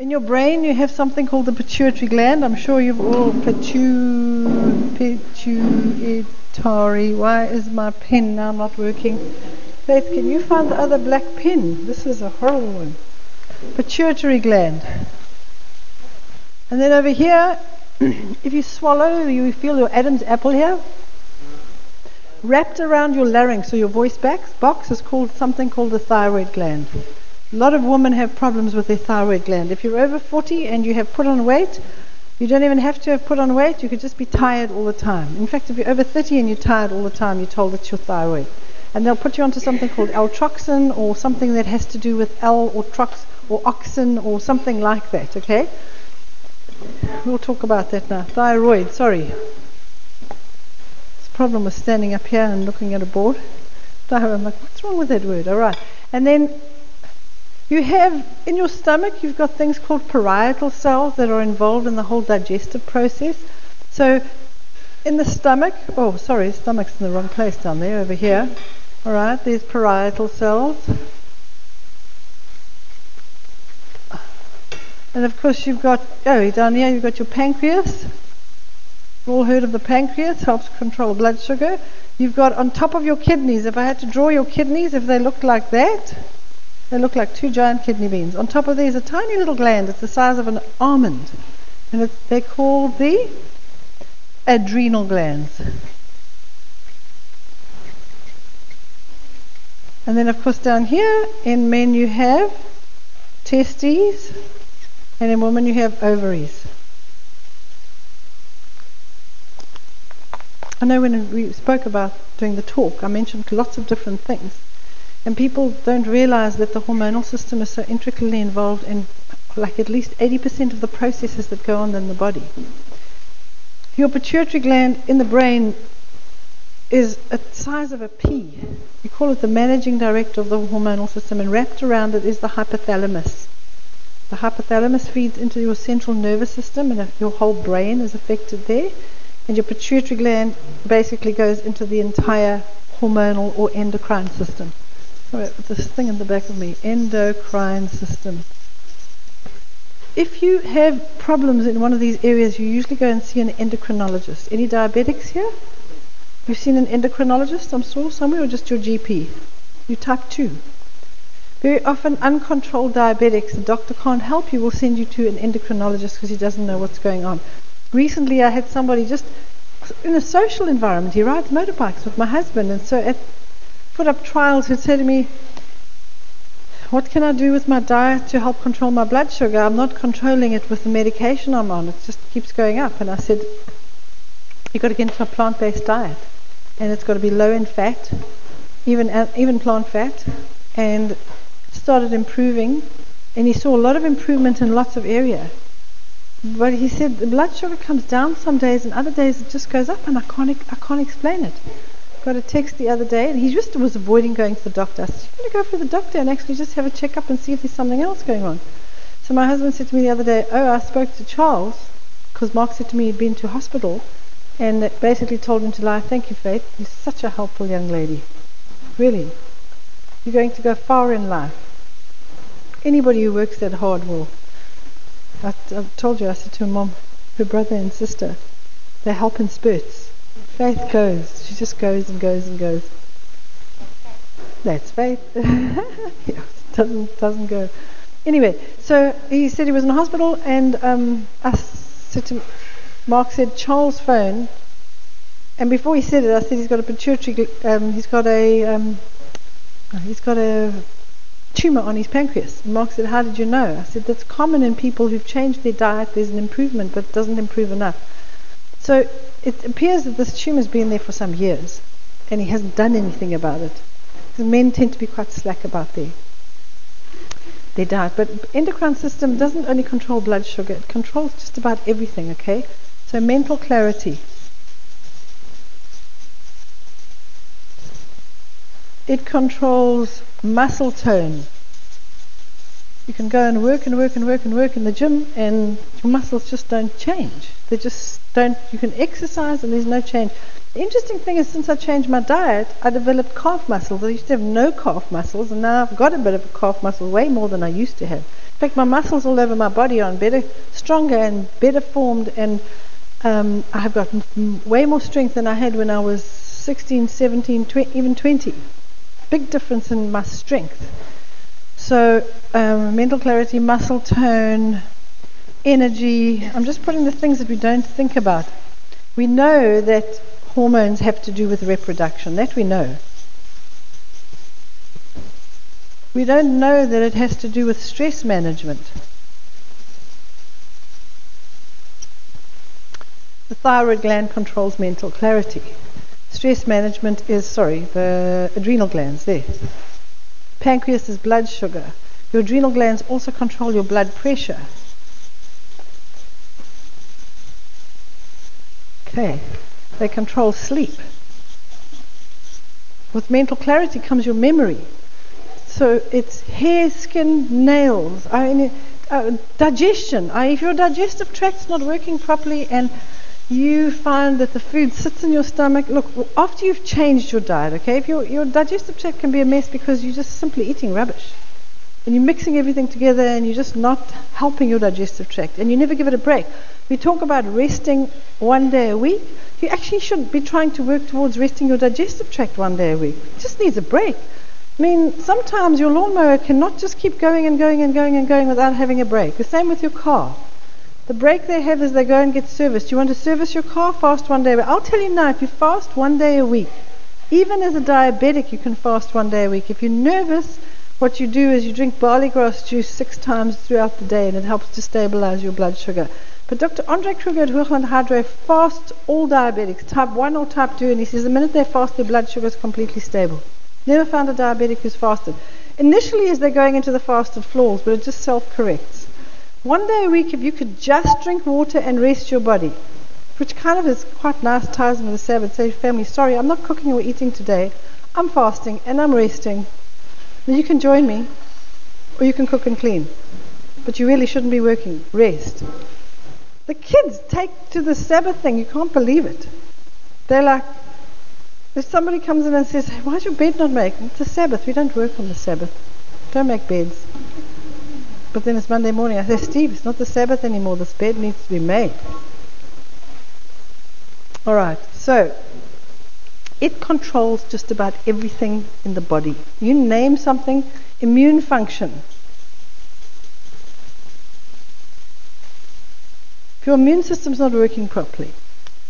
in your brain you have something called the pituitary gland. I'm sure you've all pitu, pituitary. Why is my pen now not working? Faith, can you find the other black pen? This is a horrible one. Pituitary gland. And then over here, if you swallow, you feel your Adam's apple here. Wrapped around your larynx so your voice box is called something called the thyroid gland. A lot of women have problems with their thyroid gland. If you're over 40 and you have put on weight, you don't even have to have put on weight. You could just be tired all the time. In fact, if you're over 30 and you're tired all the time, you're told it's your thyroid. And they'll put you onto something called Eltroxin or something that has to do with L or trox or oxin or something like that, okay? We'll talk about that now. Thyroid, sorry. This problem with standing up here and looking at a board. Thyroid, I'm like, what's wrong with that word? All right. And then you have in your stomach, you've got things called parietal cells that are involved in the whole digestive process. So, in the stomach, oh, sorry, stomach's in the wrong place down there, over here. All right, there's parietal cells. And of course, you've got, oh, down here, you've got your pancreas. You've all heard of the pancreas, helps control blood sugar. You've got on top of your kidneys, if I had to draw your kidneys, if they looked like that, they look like two giant kidney beans. On top of these, a tiny little gland. It's the size of an almond. And they're called the adrenal glands. And then, of course, down here in men you have testes, and in women you have ovaries. I know when we spoke about doing the talk, I mentioned lots of different things. And people don't realize that the hormonal system is so intricately involved in like at least 80% of the processes that go on in the body. Your pituitary gland in the brain is a size of a pea. We call it the managing director of the hormonal system, and wrapped around it is the hypothalamus. The hypothalamus feeds into your central nervous system, and your whole brain is affected there. And your pituitary gland basically goes into the entire hormonal or endocrine system. This thing in the back of me, endocrine system. If you have problems in one of these areas, you usually go and see an endocrinologist. Any diabetics here? You've seen an endocrinologist, I'm sure, somewhere, or just your GP? You type 2. Very often, uncontrolled diabetics, the doctor can't help you, will send you to an endocrinologist because he doesn't know what's going on. Recently, I had somebody just in a social environment. He rides motorbikes with my husband, and so at put up trials who said to me, What can I do with my diet to help control my blood sugar? I'm not controlling it with the medication I'm on, it just keeps going up. And I said, You've got to get into a plant based diet. And it's got to be low in fat, even, uh, even plant fat. And started improving. And he saw a lot of improvement in lots of area. But he said the blood sugar comes down some days, and other days it just goes up, and I can't, I can't explain it got a text the other day, and he just was avoiding going to the doctor. I said, You're going to go for the doctor and actually just have a checkup and see if there's something else going on. So my husband said to me the other day, Oh, I spoke to Charles, because Mark said to me he'd been to hospital, and basically told him to lie. Thank you, Faith. You're such a helpful young lady. Really. You're going to go far in life. Anybody who works that hard will. I, I told you, I said to her mom, her brother and sister, they help in spurts. Faith goes. She just goes and goes and goes. That's faith. yeah, doesn't doesn't go. Anyway, so he said he was in hospital, and um, I said to Mark said Charles phone, and before he said it, I said he's got a pituitary. Um, he's got a um, he's got a tumor on his pancreas. And Mark said, How did you know? I said, That's common in people who've changed their diet. There's an improvement, but it doesn't improve enough. So it appears that this tumor has been there for some years, and he hasn't done anything about it. Men tend to be quite slack about their, their diet. But endocrine system doesn't only control blood sugar, it controls just about everything, okay? So mental clarity. It controls muscle tone. You can go and work and work and work and work in the gym, and your muscles just don't change. They just don't. You can exercise and there's no change. The interesting thing is, since I changed my diet, I developed calf muscles. I used to have no calf muscles, and now I've got a bit of a calf muscle, way more than I used to have. In fact, my muscles all over my body are better, stronger and better formed, and um, I have got m- way more strength than I had when I was 16, 17, 20, even 20. Big difference in my strength. So, um, mental clarity, muscle tone, energy. I'm just putting the things that we don't think about. We know that hormones have to do with reproduction. That we know. We don't know that it has to do with stress management. The thyroid gland controls mental clarity. Stress management is, sorry, the adrenal glands, there. Pancreas is blood sugar. Your adrenal glands also control your blood pressure. Okay. They control sleep. With mental clarity comes your memory. So it's hair, skin, nails. I mean, uh, digestion. I, if your digestive tract's not working properly and you find that the food sits in your stomach, look, after you've changed your diet, okay, if your, your digestive tract can be a mess because you're just simply eating rubbish and you're mixing everything together and you're just not helping your digestive tract and you never give it a break. We talk about resting one day a week. You actually should be trying to work towards resting your digestive tract one day a week. It just needs a break. I mean, sometimes your lawnmower cannot just keep going and going and going and going without having a break. The same with your car. The break they have is they go and get serviced. You want to service your car, fast one day. But I'll tell you now, if you fast one day a week, even as a diabetic, you can fast one day a week. If you're nervous, what you do is you drink barley grass juice six times throughout the day, and it helps to stabilize your blood sugar. But Dr. Andre Kruger at Hoogland Hydro fasts all diabetics, type 1 or type 2, and he says the minute they fast, their blood sugar is completely stable. Never found a diabetic who's fasted. Initially, as they're going into the fasted floors, but it just self corrects. One day a week, if you could just drink water and rest your body, which kind of is quite nice, ties in with the Sabbath. Say, family, sorry, I'm not cooking or eating today. I'm fasting and I'm resting. Now you can join me, or you can cook and clean. But you really shouldn't be working. Rest. The kids take to the Sabbath thing. You can't believe it. They're like, if somebody comes in and says, hey, why's your bed not made? It's the Sabbath. We don't work on the Sabbath. Don't make beds. But then it's Monday morning. I say, Steve, it's not the Sabbath anymore. This bed needs to be made. All right. So, it controls just about everything in the body. You name something, immune function. If your immune system's not working properly,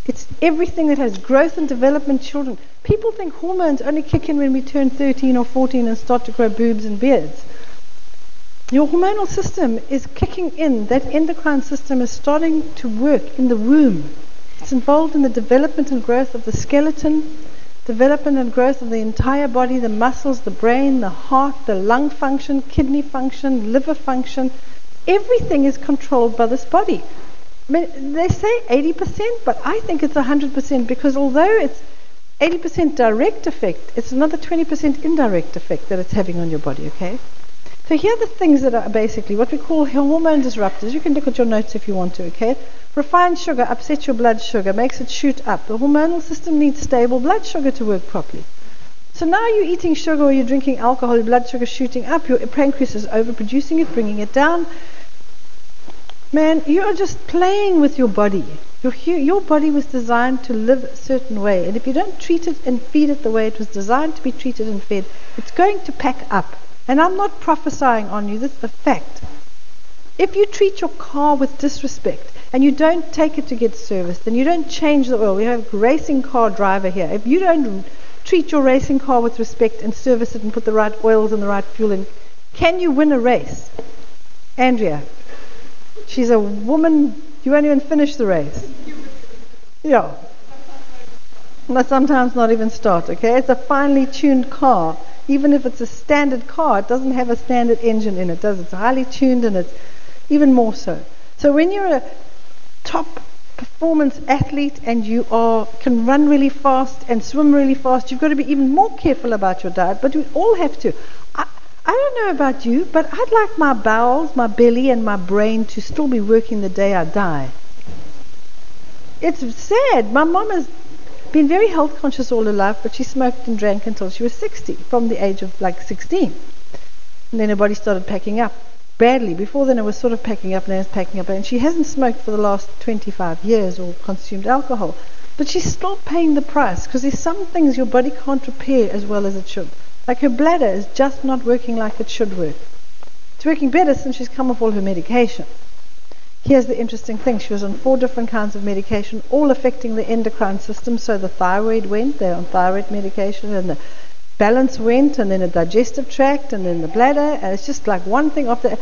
it's everything that has growth and development children. People think hormones only kick in when we turn 13 or 14 and start to grow boobs and beards. Your hormonal system is kicking in. That endocrine system is starting to work in the womb. It's involved in the development and growth of the skeleton, development and growth of the entire body, the muscles, the brain, the heart, the lung function, kidney function, liver function. Everything is controlled by this body. I mean, they say 80%, but I think it's 100% because although it's 80% direct effect, it's another 20% indirect effect that it's having on your body, okay? So here are the things that are basically what we call hormone disruptors. You can look at your notes if you want to, okay? Refined sugar upsets your blood sugar, makes it shoot up. The hormonal system needs stable blood sugar to work properly. So now you're eating sugar or you're drinking alcohol, your blood sugar shooting up, your pancreas is overproducing it, bringing it down. Man, you are just playing with your body. Your, your body was designed to live a certain way. And if you don't treat it and feed it the way it was designed to be treated and fed, it's going to pack up. And I'm not prophesying on you, this is a fact. If you treat your car with disrespect and you don't take it to get serviced and you don't change the oil, we have a racing car driver here. If you don't treat your racing car with respect and service it and put the right oils and the right fuel in, can you win a race? Andrea, She's a woman, you won't even finish the race. Yeah. But sometimes not even start, okay? It's a finely tuned car. Even if it's a standard car, it doesn't have a standard engine in it, does it? It's highly tuned and it's even more so. So when you're a top performance athlete and you are can run really fast and swim really fast, you've got to be even more careful about your diet. But we all have to. I I don't know about you, but I'd like my bowels, my belly, and my brain to still be working the day I die. It's sad. My mom has been very health conscious all her life, but she smoked and drank until she was 60, from the age of like 16. And then her body started packing up. badly. Before then, it was sort of packing up, now it's packing up. And she hasn't smoked for the last 25 years or consumed alcohol. But she's still paying the price because there's some things your body can't repair as well as it should. Like her bladder is just not working like it should work. It's working better since she's come off all her medication. Here's the interesting thing she was on four different kinds of medication, all affecting the endocrine system. So the thyroid went, they're on thyroid medication, and the balance went, and then the digestive tract, and then the bladder. And it's just like one thing after.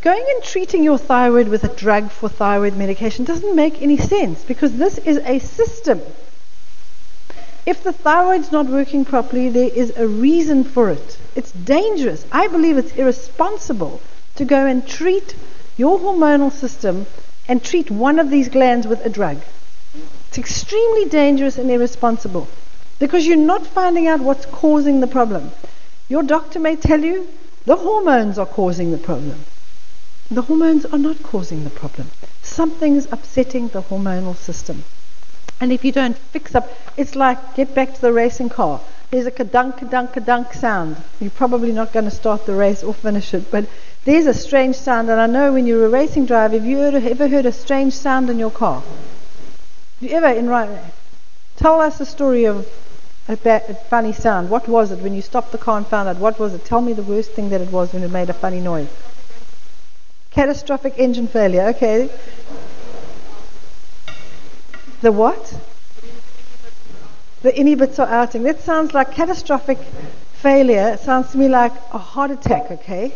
Going and treating your thyroid with a drug for thyroid medication doesn't make any sense because this is a system. If the thyroid's not working properly, there is a reason for it. It's dangerous. I believe it's irresponsible to go and treat your hormonal system and treat one of these glands with a drug. It's extremely dangerous and irresponsible because you're not finding out what's causing the problem. Your doctor may tell you the hormones are causing the problem. The hormones are not causing the problem. Something's upsetting the hormonal system. And if you don't fix up, it's like get back to the racing car. There's a kadunk, kadunk, kadunk sound. You're probably not going to start the race or finish it, but there's a strange sound. And I know when you're a racing driver, have you ever heard a strange sound in your car? Have you ever, in right, tell us a story of a, bad, a funny sound. What was it when you stopped the car and found out? What was it? Tell me the worst thing that it was when it made a funny noise. Catastrophic engine failure. Okay. The what? The inhibits are outing. That sounds like catastrophic failure. It sounds to me like a heart attack, okay?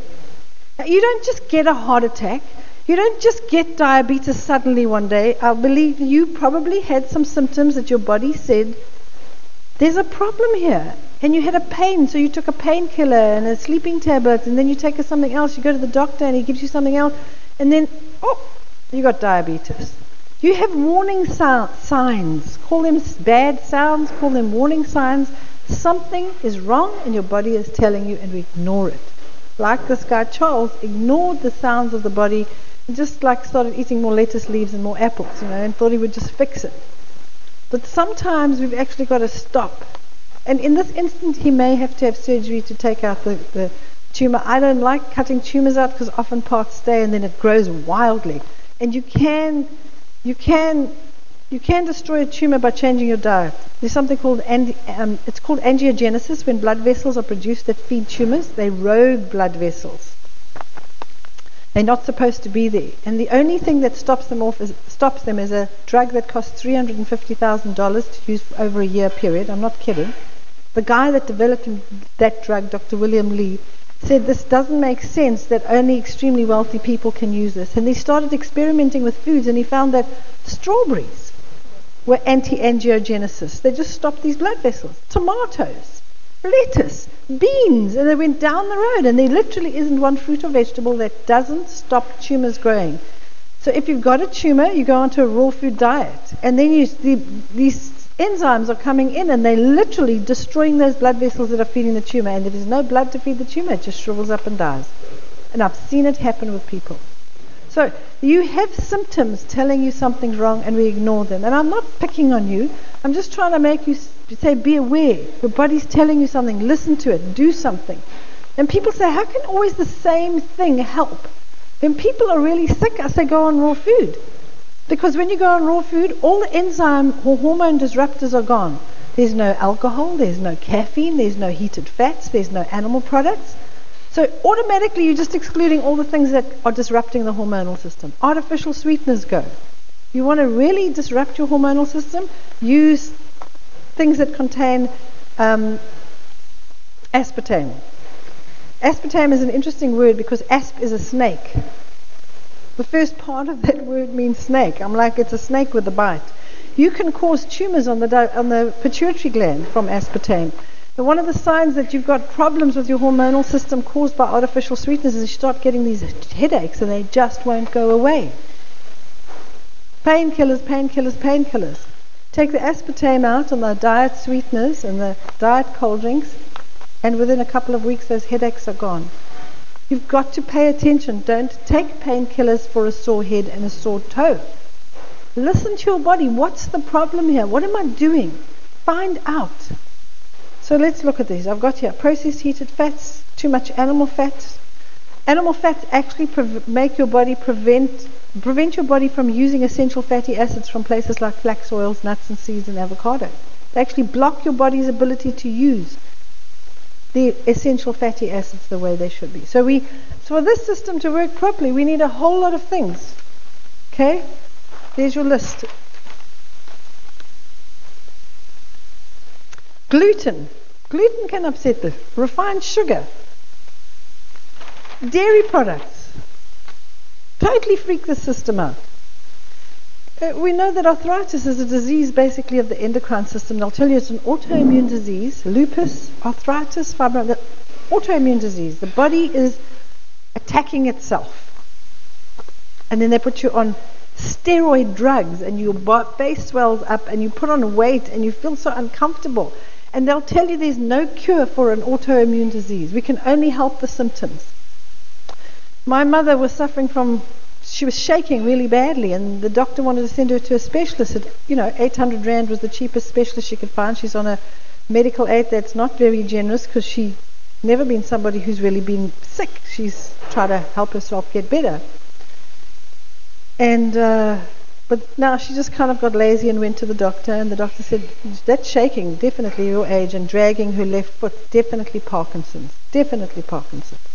You don't just get a heart attack. You don't just get diabetes suddenly one day. I believe you probably had some symptoms that your body said, there's a problem here. And you had a pain, so you took a painkiller and a sleeping tablet, and then you take something else. You go to the doctor and he gives you something else, and then, oh, you got diabetes. You have warning signs. Call them bad sounds, call them warning signs. Something is wrong, and your body is telling you, and we ignore it. Like this guy Charles ignored the sounds of the body and just like started eating more lettuce leaves and more apples, you know, and thought he would just fix it. But sometimes we've actually got to stop and in this instance, he may have to have surgery to take out the, the tumor. I don't like cutting tumors out because often parts stay and then it grows wildly. And you can, you can, you can destroy a tumor by changing your diet. There's something called um, it's called angiogenesis when blood vessels are produced that feed tumors. They rogue blood vessels. They're not supposed to be there. And the only thing that stops them off is stops them is a drug that costs three hundred and fifty thousand dollars to use over a year period. I'm not kidding. The guy that developed that drug, Dr. William Li, said this doesn't make sense that only extremely wealthy people can use this. And he started experimenting with foods and he found that strawberries were anti-angiogenesis. They just stopped these blood vessels. Tomatoes, lettuce, beans, and they went down the road. And there literally isn't one fruit or vegetable that doesn't stop tumors growing. So if you've got a tumor, you go onto a raw food diet. And then you, the, these enzymes are coming in and they're literally destroying those blood vessels that are feeding the tumor. And if there's no blood to feed the tumor, it just shrivels up and dies. And I've seen it happen with people. So you have symptoms telling you something's wrong and we ignore them. And I'm not picking on you. I'm just trying to make you say, be aware. Your body's telling you something. Listen to it. Do something. And people say, how can always the same thing help? When people are really sick, I say, go on raw food. Because when you go on raw food, all the enzyme or hormone disruptors are gone. There's no alcohol, there's no caffeine, there's no heated fats, there's no animal products. So automatically you're just excluding all the things that are disrupting the hormonal system. Artificial sweeteners go. You want to really disrupt your hormonal system? Use things that contain um, aspartame. Aspartame is an interesting word because asp is a snake. The first part of that word means snake. I'm like, it's a snake with a bite. You can cause tumors on the, on the pituitary gland from aspartame. But one of the signs that you've got problems with your hormonal system caused by artificial sweeteners is you start getting these headaches and they just won't go away. Painkillers, painkillers, painkillers. Take the aspartame out on the diet sweeteners and the diet cold drinks, and within a couple of weeks, those headaches are gone. You've got to pay attention. Don't take painkillers for a sore head and a sore toe. Listen to your body. What's the problem here? What am I doing? Find out. So let's look at these. I've got here processed heated fats, too much animal fat, Animal fats actually pre- make your body prevent prevent your body from using essential fatty acids from places like flax oils, nuts and seeds, and avocado. They actually block your body's ability to use the essential fatty acids the way they should be. So we, so for this system to work properly, we need a whole lot of things. Okay, there's your list. Gluten. Gluten can upset this. Refined sugar. Dairy products. Totally freak the system out. Uh, we know that arthritis is a disease basically of the endocrine system. They'll tell you it's an autoimmune disease, lupus, arthritis, fibromyalgia, autoimmune disease. The body is attacking itself. And then they put you on steroid drugs and your face swells up and you put on weight and you feel so uncomfortable. And they'll tell you there's no cure for an autoimmune disease. We can only help the symptoms. My mother was suffering from she was shaking really badly, and the doctor wanted to send her to a specialist. At, you know, 800 rand was the cheapest specialist she could find. She's on a medical aid that's not very generous because she's never been somebody who's really been sick. She's tried to help herself get better. And uh, but now she just kind of got lazy and went to the doctor, and the doctor said that's shaking, definitely your age, and dragging her left foot, definitely Parkinson's, definitely Parkinson's.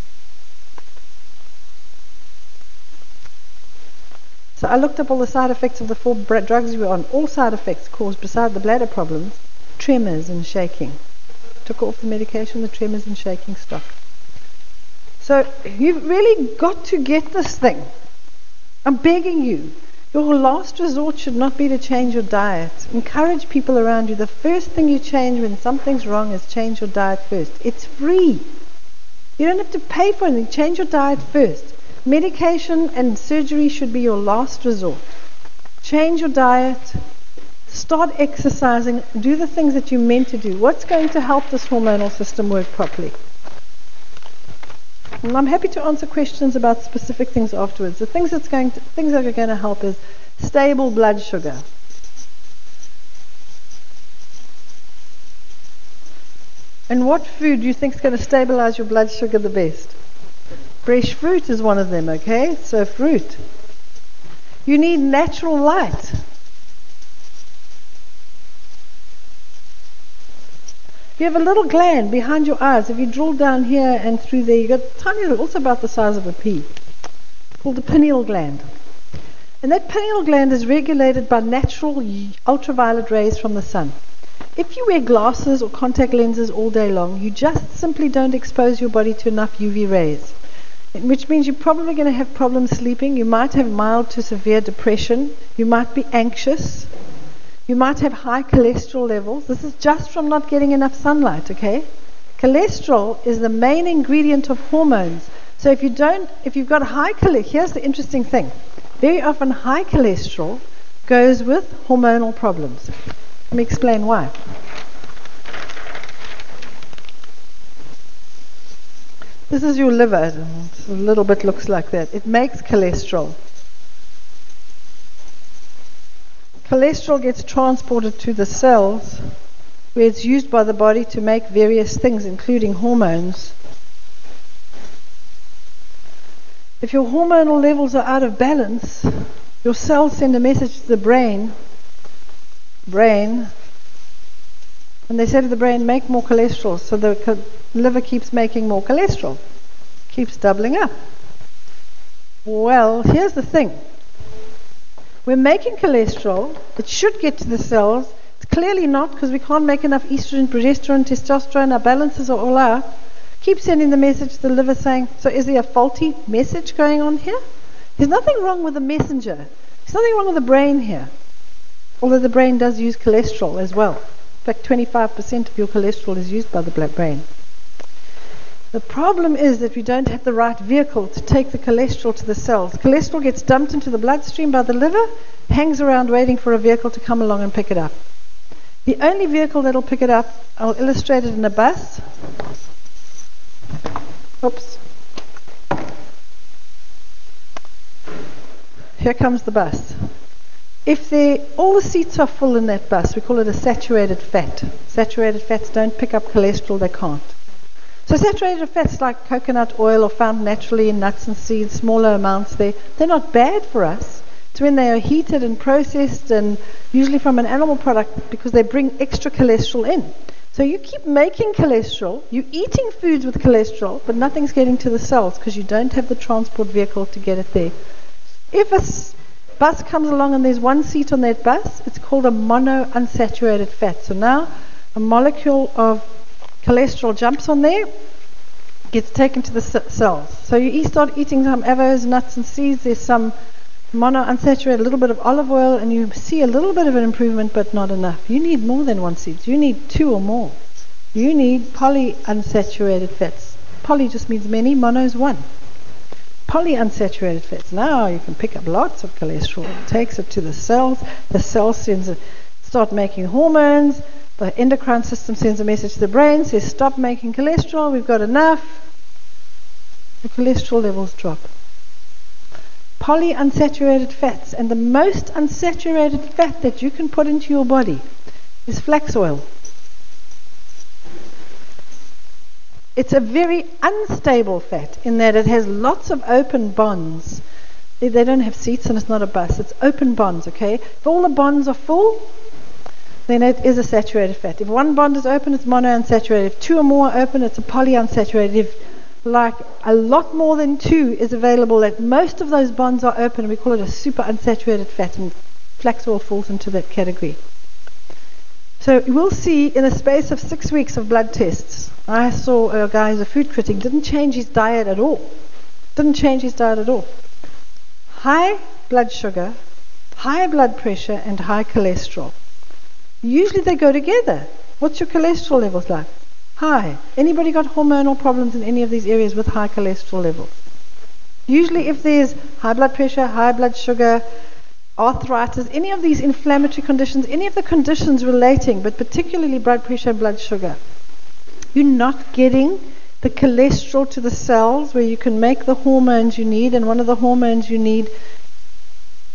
So I looked up all the side effects of the four drugs we were on. All side effects caused, beside the bladder problems, tremors and shaking. Took off the medication, the tremors and shaking stopped. So you've really got to get this thing. I'm begging you. Your last resort should not be to change your diet. Encourage people around you. The first thing you change when something's wrong is change your diet first. It's free. You don't have to pay for anything. Change your diet first. Medication and surgery should be your last resort. Change your diet, start exercising, do the things that you're meant to do. What's going to help this hormonal system work properly? And I'm happy to answer questions about specific things afterwards. The things that's going to, things that are going to help is stable blood sugar. And what food do you think is going to stabilize your blood sugar the best? Fresh fruit is one of them, okay? So, fruit. You need natural light. You have a little gland behind your eyes. If you drill down here and through there, you got tiny little, also about the size of a pea, called the pineal gland. And that pineal gland is regulated by natural ultraviolet rays from the sun. If you wear glasses or contact lenses all day long, you just simply don't expose your body to enough UV rays which means you're probably going to have problems sleeping. You might have mild to severe depression. You might be anxious. You might have high cholesterol levels. This is just from not getting enough sunlight, okay? Cholesterol is the main ingredient of hormones. So if you don't, if you've got high cholesterol, here's the interesting thing. Very often high cholesterol goes with hormonal problems. Let me explain why. This is your liver. a little bit looks like that. It makes cholesterol. Cholesterol gets transported to the cells where it's used by the body to make various things, including hormones. If your hormonal levels are out of balance, your cells send a message to the brain. Brain, and they say to the brain, make more cholesterol. So the liver keeps making more cholesterol, keeps doubling up. Well, here's the thing. We're making cholesterol. It should get to the cells. It's clearly not because we can't make enough estrogen, progesterone, testosterone. Our balances are all out. Keep sending the message to the liver saying, so is there a faulty message going on here? There's nothing wrong with the messenger. There's nothing wrong with the brain here. Although the brain does use cholesterol as well In fact, 25% of your cholesterol is used by the brain. The problem is that we don't have the right vehicle to take the cholesterol to the cells. Cholesterol gets dumped into the bloodstream by the liver, hangs around waiting for a vehicle to come along and pick it up. The only vehicle that'll pick it up, I'll illustrate it in a bus. Oops. Here comes the bus. If all the seats are full in that bus, we call it a saturated fat. Saturated fats don't pick up cholesterol, they can't. So saturated fats like coconut oil are found naturally in nuts and seeds, smaller amounts there. They're not bad for us. It's when they are heated and processed and usually from an animal product because they bring extra cholesterol in. So you keep making cholesterol, you're eating foods with cholesterol, but nothing's getting to the cells because you don't have the transport vehicle to get it there. If a bus comes along and there's one seat on that bus, it's called a monounsaturated fat. So now a molecule of cholesterol jumps on there, gets taken to the cells. So you start eating some avos, nuts, and seeds. There's some monounsaturated, a little bit of olive oil, and you see a little bit of an improvement, but not enough. You need more than one seed. You need two or more. You need polyunsaturated fats. Poly just means many, mono is one polyunsaturated fats. Now you can pick up lots of cholesterol. It takes it to the cells. The cells start making hormones. The endocrine system sends a message to the brain, says stop making cholesterol. We've got enough. The cholesterol levels drop. Polyunsaturated fats, and the most unsaturated fat that you can put into your body is flax oil. It's a very unstable fat in that it has lots of open bonds. They don't have seats and it's not a bus. It's open bonds, okay? If all the bonds are full, then it is a saturated fat. If one bond is open, it's monounsaturated. If two or more are open, it's a polyunsaturated. If like a lot more than two is available, that most of those bonds are open, we call it a super unsaturated fat, and flax oil falls into that category. So we'll see in a space of six weeks of blood tests I saw a guy who's a food critic, didn't change his diet at all. Didn't change his diet at all. High blood sugar, high blood pressure, and high cholesterol. Usually they go together. What's your cholesterol levels like? High. Anybody got hormonal problems in any of these areas with high cholesterol levels? Usually, if there's high blood pressure, high blood sugar, arthritis, any of these inflammatory conditions, any of the conditions relating, but particularly blood pressure and blood sugar, you're not getting the cholesterol to the cells where you can make the hormones you need, and one of the hormones you need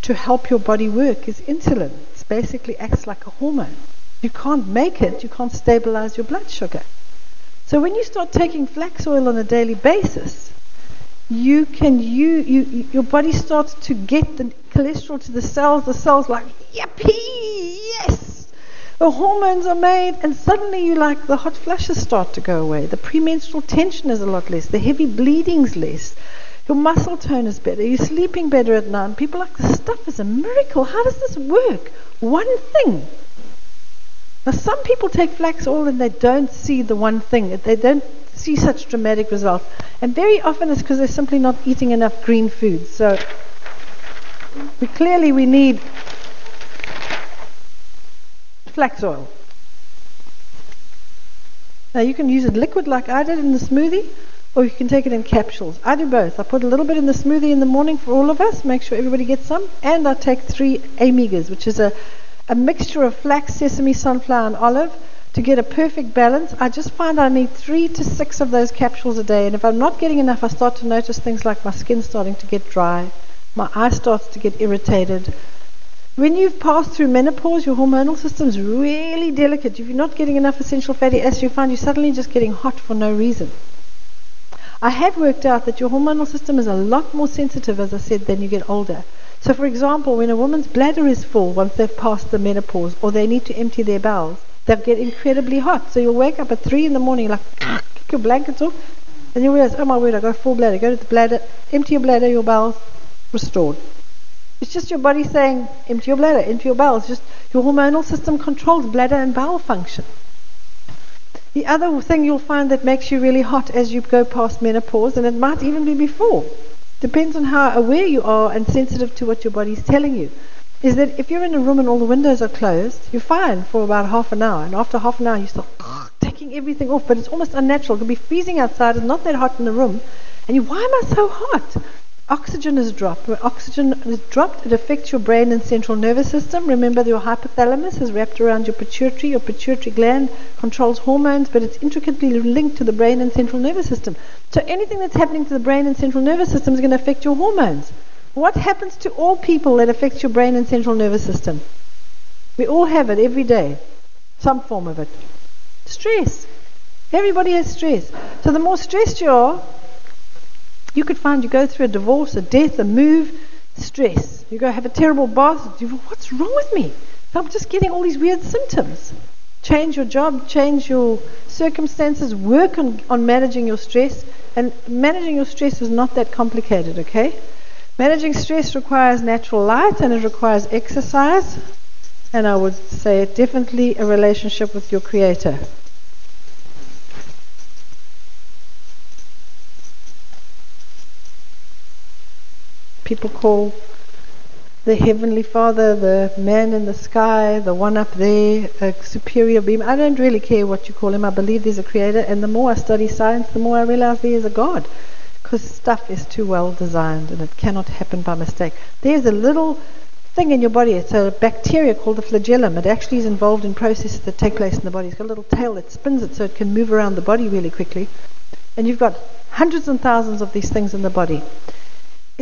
to help your body work is insulin. Basically acts like a hormone. You can't make it, you can't stabilize your blood sugar. So when you start taking flax oil on a daily basis, you can you, you your body starts to get the cholesterol to the cells. The cells like yippee, yes, the hormones are made, and suddenly you like the hot flushes start to go away. The premenstrual tension is a lot less. The heavy bleeding's less. Your muscle tone is better. You're sleeping better at night. People like this stuff is a miracle. How does this work? One thing. Now, some people take flax oil and they don't see the one thing. They don't see such dramatic results. And very often it's because they're simply not eating enough green foods. So, we clearly we need flax oil. Now you can use it liquid like I did in the smoothie, or you can take it in capsules. I do both. I put a little bit in the smoothie in the morning for all of us, make sure everybody gets some, and I take three amigas, which is a, a mixture of flax, sesame, sunflower, and olive to get a perfect balance. I just find I need three to six of those capsules a day, and if I'm not getting enough, I start to notice things like my skin starting to get dry, my eye starts to get irritated, when you've passed through menopause, your hormonal system is really delicate. If you're not getting enough essential fatty acids, you find you're suddenly just getting hot for no reason. I have worked out that your hormonal system is a lot more sensitive, as I said, than you get older. So, for example, when a woman's bladder is full once they've passed the menopause or they need to empty their bowels, they'll get incredibly hot. So you'll wake up at 3 in the morning, like, ah, kick your blankets off, and you realize, oh my word, I've got a full bladder. Go to the bladder, empty your bladder, your bowels restored. It's just your body saying, empty your bladder, empty your bowels. Just your hormonal system controls bladder and bowel function. The other thing you'll find that makes you really hot as you go past menopause, and it might even be before, depends on how aware you are and sensitive to what your body's telling you, is that if you're in a room and all the windows are closed, you're fine for about half an hour, and after half an hour you start ah, taking everything off, but it's almost unnatural. It can be freezing outside, it's not that hot in the room, and you, why am I so hot? Oxygen is dropped. When oxygen is dropped, it affects your brain and central nervous system. Remember, your hypothalamus is wrapped around your pituitary. Your pituitary gland controls hormones, but it's intricately linked to the brain and central nervous system. So anything that's happening to the brain and central nervous system is going to affect your hormones. What happens to all people that affects your brain and central nervous system? We all have it every day, some form of it. Stress. Everybody has stress. So the more stressed you are, you could find you go through a divorce, a death, a move, stress. You go have a terrible bath. You, what's wrong with me? I'm just getting all these weird symptoms. Change your job, change your circumstances, work on, on managing your stress. And managing your stress is not that complicated, okay? Managing stress requires natural light and it requires exercise. And I would say definitely a relationship with your Creator. People call the Heavenly Father, the man in the sky, the one up there, a superior being. I don't really care what you call him. I believe there's a creator, and the more I study science, the more I realize there is a God. Because stuff is too well designed and it cannot happen by mistake. There's a little thing in your body. It's a bacteria called the flagellum. It actually is involved in processes that take place in the body. It's got a little tail that spins it so it can move around the body really quickly. And you've got hundreds and thousands of these things in the body.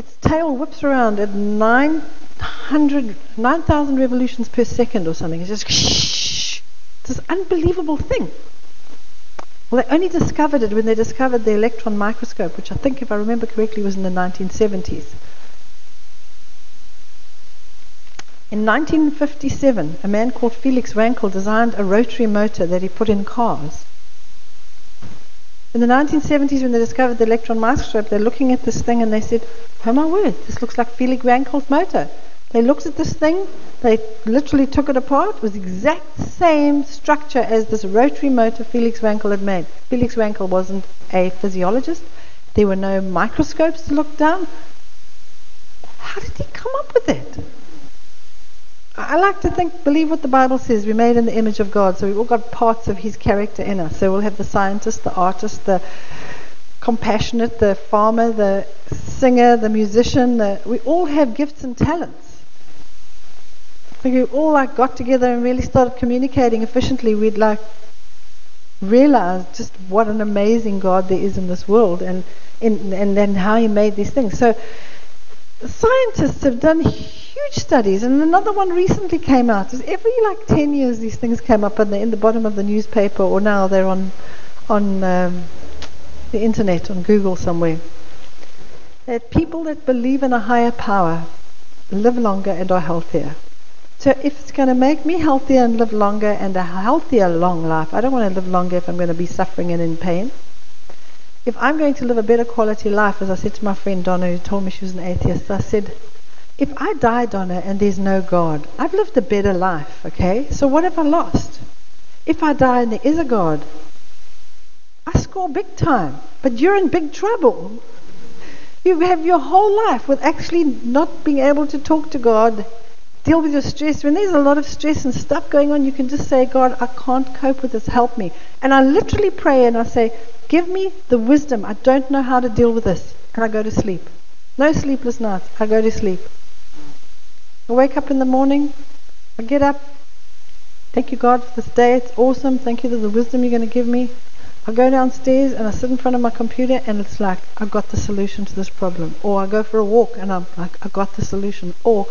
Its tail whips around at 900, 9,000 revolutions per second or something. It's just shh. It's this unbelievable thing. Well, they only discovered it when they discovered the electron microscope, which I think, if I remember correctly, was in the 1970s. In 1957, a man called Felix Wankel designed a rotary motor that he put in cars. In the 1970s, when they discovered the electron microscope, they're looking at this thing and they said, Oh my word, this looks like Felix Wankel's motor. They looked at this thing, they literally took it apart. It was the exact same structure as this rotary motor Felix Wankel had made. Felix Wankel wasn't a physiologist. There were no microscopes to look down. How did he come up with it? I like to think, believe what the Bible says. We're made in the image of God, so we've all got parts of His character in us. So we'll have the scientist, the artist, the compassionate, the farmer, the singer, the musician. The, we all have gifts and talents. If we all like got together and really started communicating efficiently, we'd like realize just what an amazing God there is in this world, and in, and then how He made these things. So scientists have done huge studies, and another one recently came out. Every like 10 years, these things came up, and they're in the bottom of the newspaper, or now they're on on um, the internet, on Google somewhere. That people that believe in a higher power live longer and are healthier. So if it's going to make me healthier and live longer and a healthier long life, I don't want to live longer if I'm going to be suffering and in pain. If I'm going to live a better quality life, as I said to my friend Donna, who told me she was an atheist, I said, if I die, Donna, and there's no God, I've lived a better life, okay? So what have I lost? If I die and there is a God, I score big time, but you're in big trouble. You have your whole life with actually not being able to talk to God, deal with your stress. When there's a lot of stress and stuff going on, you can just say, God, I can't cope with this, help me. And I literally pray and I say, Give me the wisdom. I don't know how to deal with this. And I go to sleep. No sleepless nights. I go to sleep. I wake up in the morning, I get up, thank you God for this day, it's awesome, thank you for the wisdom you're going to give me. I go downstairs and I sit in front of my computer and it's like, I've got the solution to this problem. Or I go for a walk and I'm like, I've got the solution. Or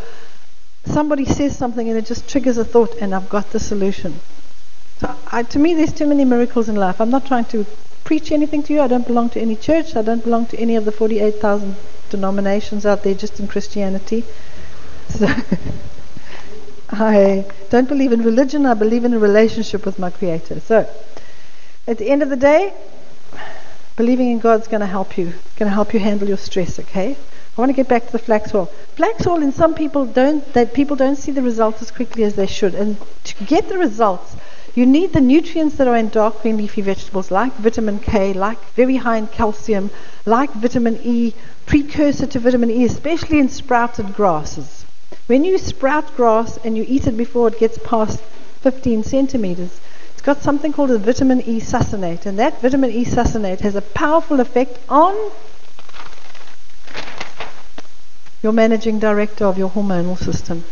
somebody says something and it just triggers a thought and I've got the solution. So I, to me, there's too many miracles in life. I'm not trying to preach anything to you. I don't belong to any church. I don't belong to any of the 48,000 denominations out there just in Christianity. So I don't believe in religion, I believe in a relationship with my Creator. So at the end of the day, believing in God's going to help you, going to help you handle your stress, okay? I want to get back to the flax oil. Flax oil in some people don't that people don't see the results as quickly as they should. And to get the results, you need the nutrients that are in dark green leafy vegetables like vitamin K, like very high in calcium, like vitamin E, precursor to vitamin E, especially in sprouted grasses. When you sprout grass and you eat it before it gets past 15 centimeters, it's got something called a vitamin E succinate, and that vitamin E succinate has a powerful effect on your managing director of your hormonal system.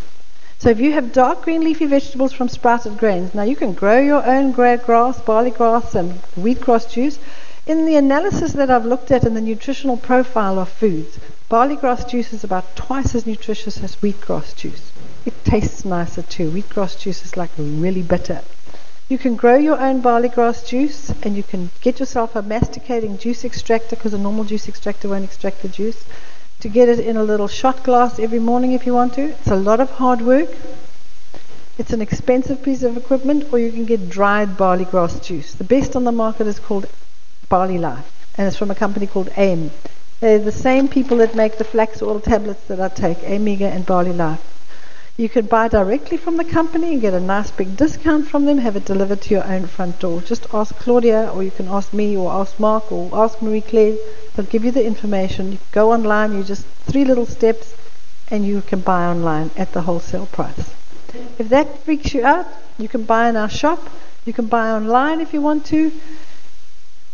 So if you have dark green leafy vegetables from sprouted grains, now you can grow your own grass, barley grass, and wheatgrass juice. In the analysis that I've looked at in the nutritional profile of foods, Barley grass juice is about twice as nutritious as wheatgrass juice. It tastes nicer too. Wheatgrass juice is like really bitter. You can grow your own barley grass juice and you can get yourself a masticating juice extractor because a normal juice extractor won't extract the juice. To get it in a little shot glass every morning if you want to. It's a lot of hard work. It's an expensive piece of equipment, or you can get dried barley grass juice. The best on the market is called Barley Life, and it's from a company called AIM. They're the same people that make the flax oil tablets that I take, Amiga and Barley Life. You can buy directly from the company and get a nice big discount from them, have it delivered to your own front door. Just ask Claudia, or you can ask me, or ask Mark, or ask Marie Claire. They'll give you the information. You go online, you just three little steps, and you can buy online at the wholesale price. If that freaks you out, you can buy in our shop. You can buy online if you want to.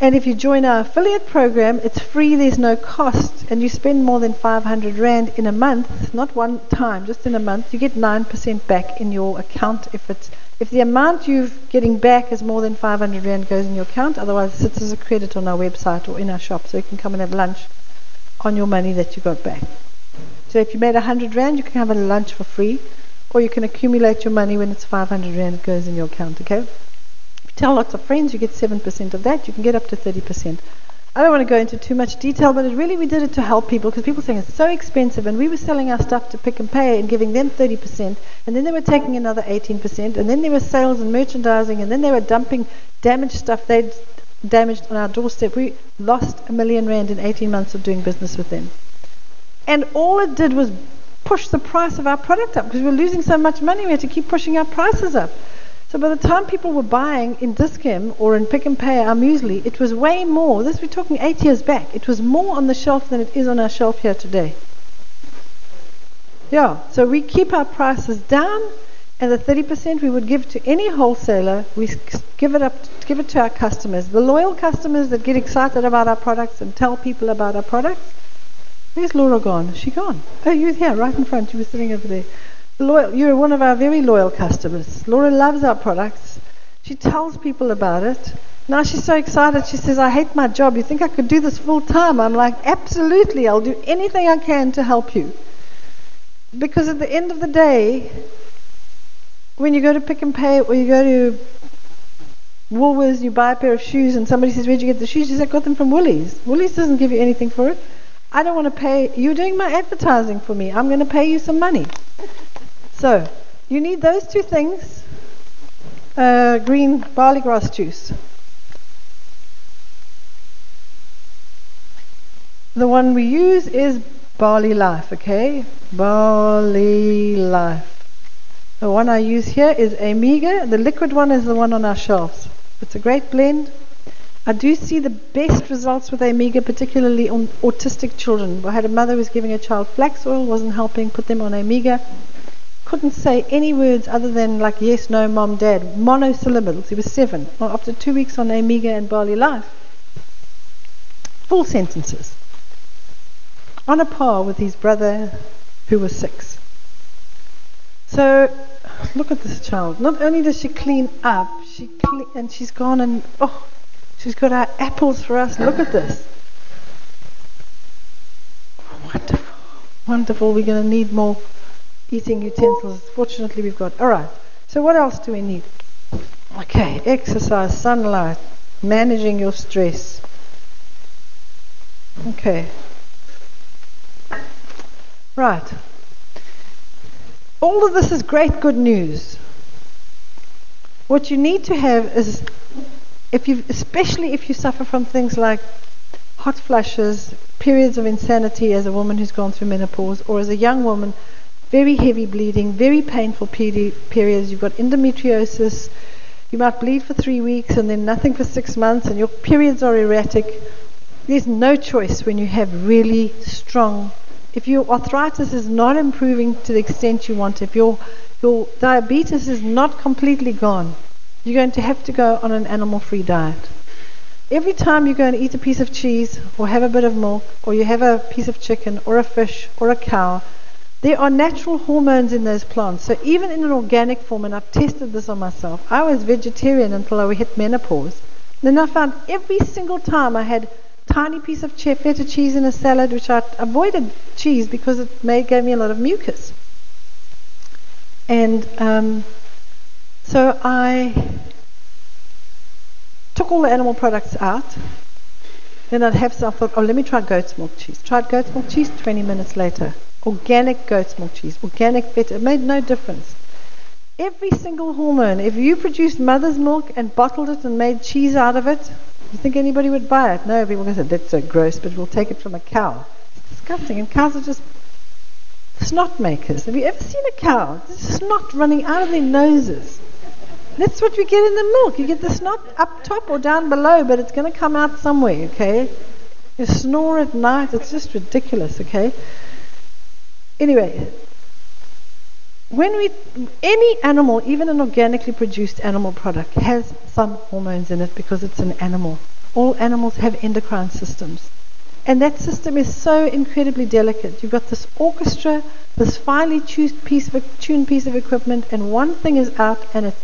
And if you join our affiliate program, it's free, there's no cost, and you spend more than 500 Rand in a month, not one time, just in a month, you get 9% back in your account if it's if the amount you're getting back is more than 500 Rand goes in your account, otherwise it sits as a credit on our website or in our shop, so you can come and have lunch on your money that you got back. So if you made 100 Rand, you can have a lunch for free or you can accumulate your money when it's 500 Rand, it goes in your account, okay? If you tell lots of friends, you get 7% of that, you can get up to 30%. I don't want to go into too much detail, but it really we did it to help people because people saying it's so expensive, and we were selling our stuff to Pick n Pay and giving them 30%, and then they were taking another 18%, and then there were sales and merchandising, and then they were dumping damaged stuff they'd damaged on our doorstep. We lost a million rand in 18 months of doing business with them. And all it did was push the price of our product up because we were losing so much money. We had to keep pushing our prices up. So by the time people were buying in Dis-Chem or in Pick n Pay our muesli, it was way more. This we're talking eight years back. It was more on the shelf than it is on our shelf here today. Yeah, so we keep our prices down, and the 30% we would give to any wholesaler, we give it up, give it to our customers. The loyal customers that get excited about our products and tell people about our products, Where's Laura gone? Is she gone? Oh, you're here, right in front. You were sitting over there. Loyal, you're one of our very loyal customers. Laura loves our products. She tells people about it. Now she's so excited. She says, I hate my job. You think I could do this full time? I'm like, absolutely. I'll do anything I can to help you. Because at the end of the day, when you go to Pick n Pay or you go to Woolworths, you buy a pair of shoes, and somebody says, Where'd you get the shoes? You say, I got them from Woolies. Woolies doesn't give you anything for it. I don't want to pay. You're doing my advertising for me. I'm going to pay you some money. So, you need those two things uh, green barley grass juice. The one we use is Barley Life, okay? Barley Life. The one I use here is Amiga. The liquid one is the one on our shelves. It's a great blend. I do see the best results with Amiga, particularly on autistic children. I had a mother who was giving a child flax oil, wasn't helping, put them on Amiga. Couldn't say any words other than like yes, no, mom, dad. Monosyllables. He was seven. After two weeks on Amiga and Barley Life, full sentences. On a par with his brother who was six. So look at this child. Not only does she clean up, she and she's gone and oh She's got our apples for us. Look at this. Wonderful. Wonderful. We're going to need more eating utensils. Fortunately, we've got. All right. So, what else do we need? Okay. Exercise, sunlight, managing your stress. Okay. Right. All of this is great good news. What you need to have is if you, especially if you suffer from things like hot flushes, periods of insanity as a woman who's gone through menopause, or as a young woman, very heavy bleeding, very painful periods, you've got endometriosis, you might bleed for three weeks and then nothing for six months, and your periods are erratic. There's no choice when you have really strong. If your arthritis is not improving to the extent you want, if your your diabetes is not completely gone, you're going to have to go on an animal free diet. Every time you go and eat a piece of cheese or have a bit of milk or you have a piece of chicken or a fish or a cow, there are natural hormones in those plants. So even in an organic form, and I've tested this on myself, I was vegetarian until I hit menopause. Then I found every single time I had tiny piece of feta cheese in a salad, which I avoided cheese because it made, gave me a lot of mucus. And um, so I took all the animal products out. Then I'd have some, I thought, oh, let me try goat's milk cheese. Tried goat's milk cheese 20 minutes later. Organic goat's milk cheese, organic better. It made no difference. Every single hormone, if you produced mother's milk and bottled it and made cheese out of it, do you think anybody would buy it? No, people would say, that's so gross, but we'll take it from a cow. It's disgusting. And cows are just snot makers. Have you ever seen a cow? There's snot running out of their noses. That's what we get in the milk. You get the snot up top or down below, but it's going to come out somewhere, okay? You snore at night. It's just ridiculous, okay? Anyway, when we any animal, even an organically produced animal product, has some hormones in it because it's an animal. All animals have endocrine systems. And that system is so incredibly delicate. You've got this orchestra, this finely tuned piece of, tuned piece of equipment, and one thing is out and it's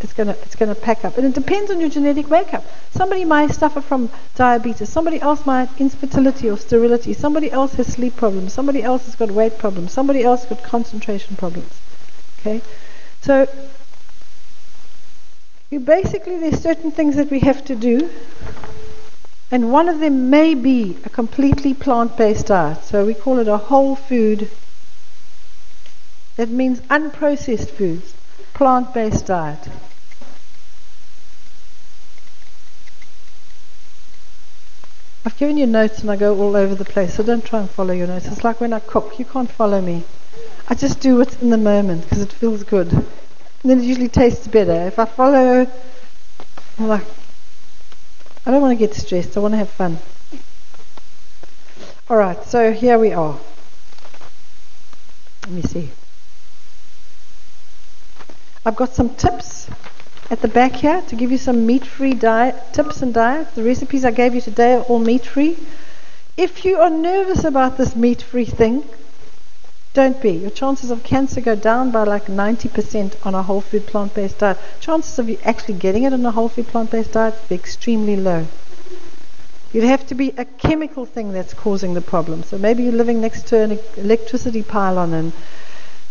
it's going to it's going to pack up. And it depends on your genetic makeup. Somebody might suffer from diabetes. Somebody else might have infertility or sterility. Somebody else has sleep problems. Somebody else has got weight problems. Somebody else has got concentration problems. Okay, so you basically there's certain things that we have to do, and one of them may be a completely plant-based diet. So we call it a whole food. That means unprocessed foods, plant-based diet. I've given you notes and I go all over the place, so don't try and follow your notes. It's like when I cook, you can't follow me. I just do what's in the moment because it feels good. And then it usually tastes better. If I follow, I'm like, I don't want to get stressed, I want to have fun. Alright, so here we are. Let me see. I've got some tips at the back here to give you some meat-free diet tips and diets. The recipes I gave you today are all meat-free. If you are nervous about this meat-free thing, don't be. Your chances of cancer go down by like 90% on a whole food plant-based diet. Chances of you actually getting it on a whole food plant-based diet are extremely low. You'd have to be a chemical thing that's causing the problem. So maybe you're living next to an electricity pylon and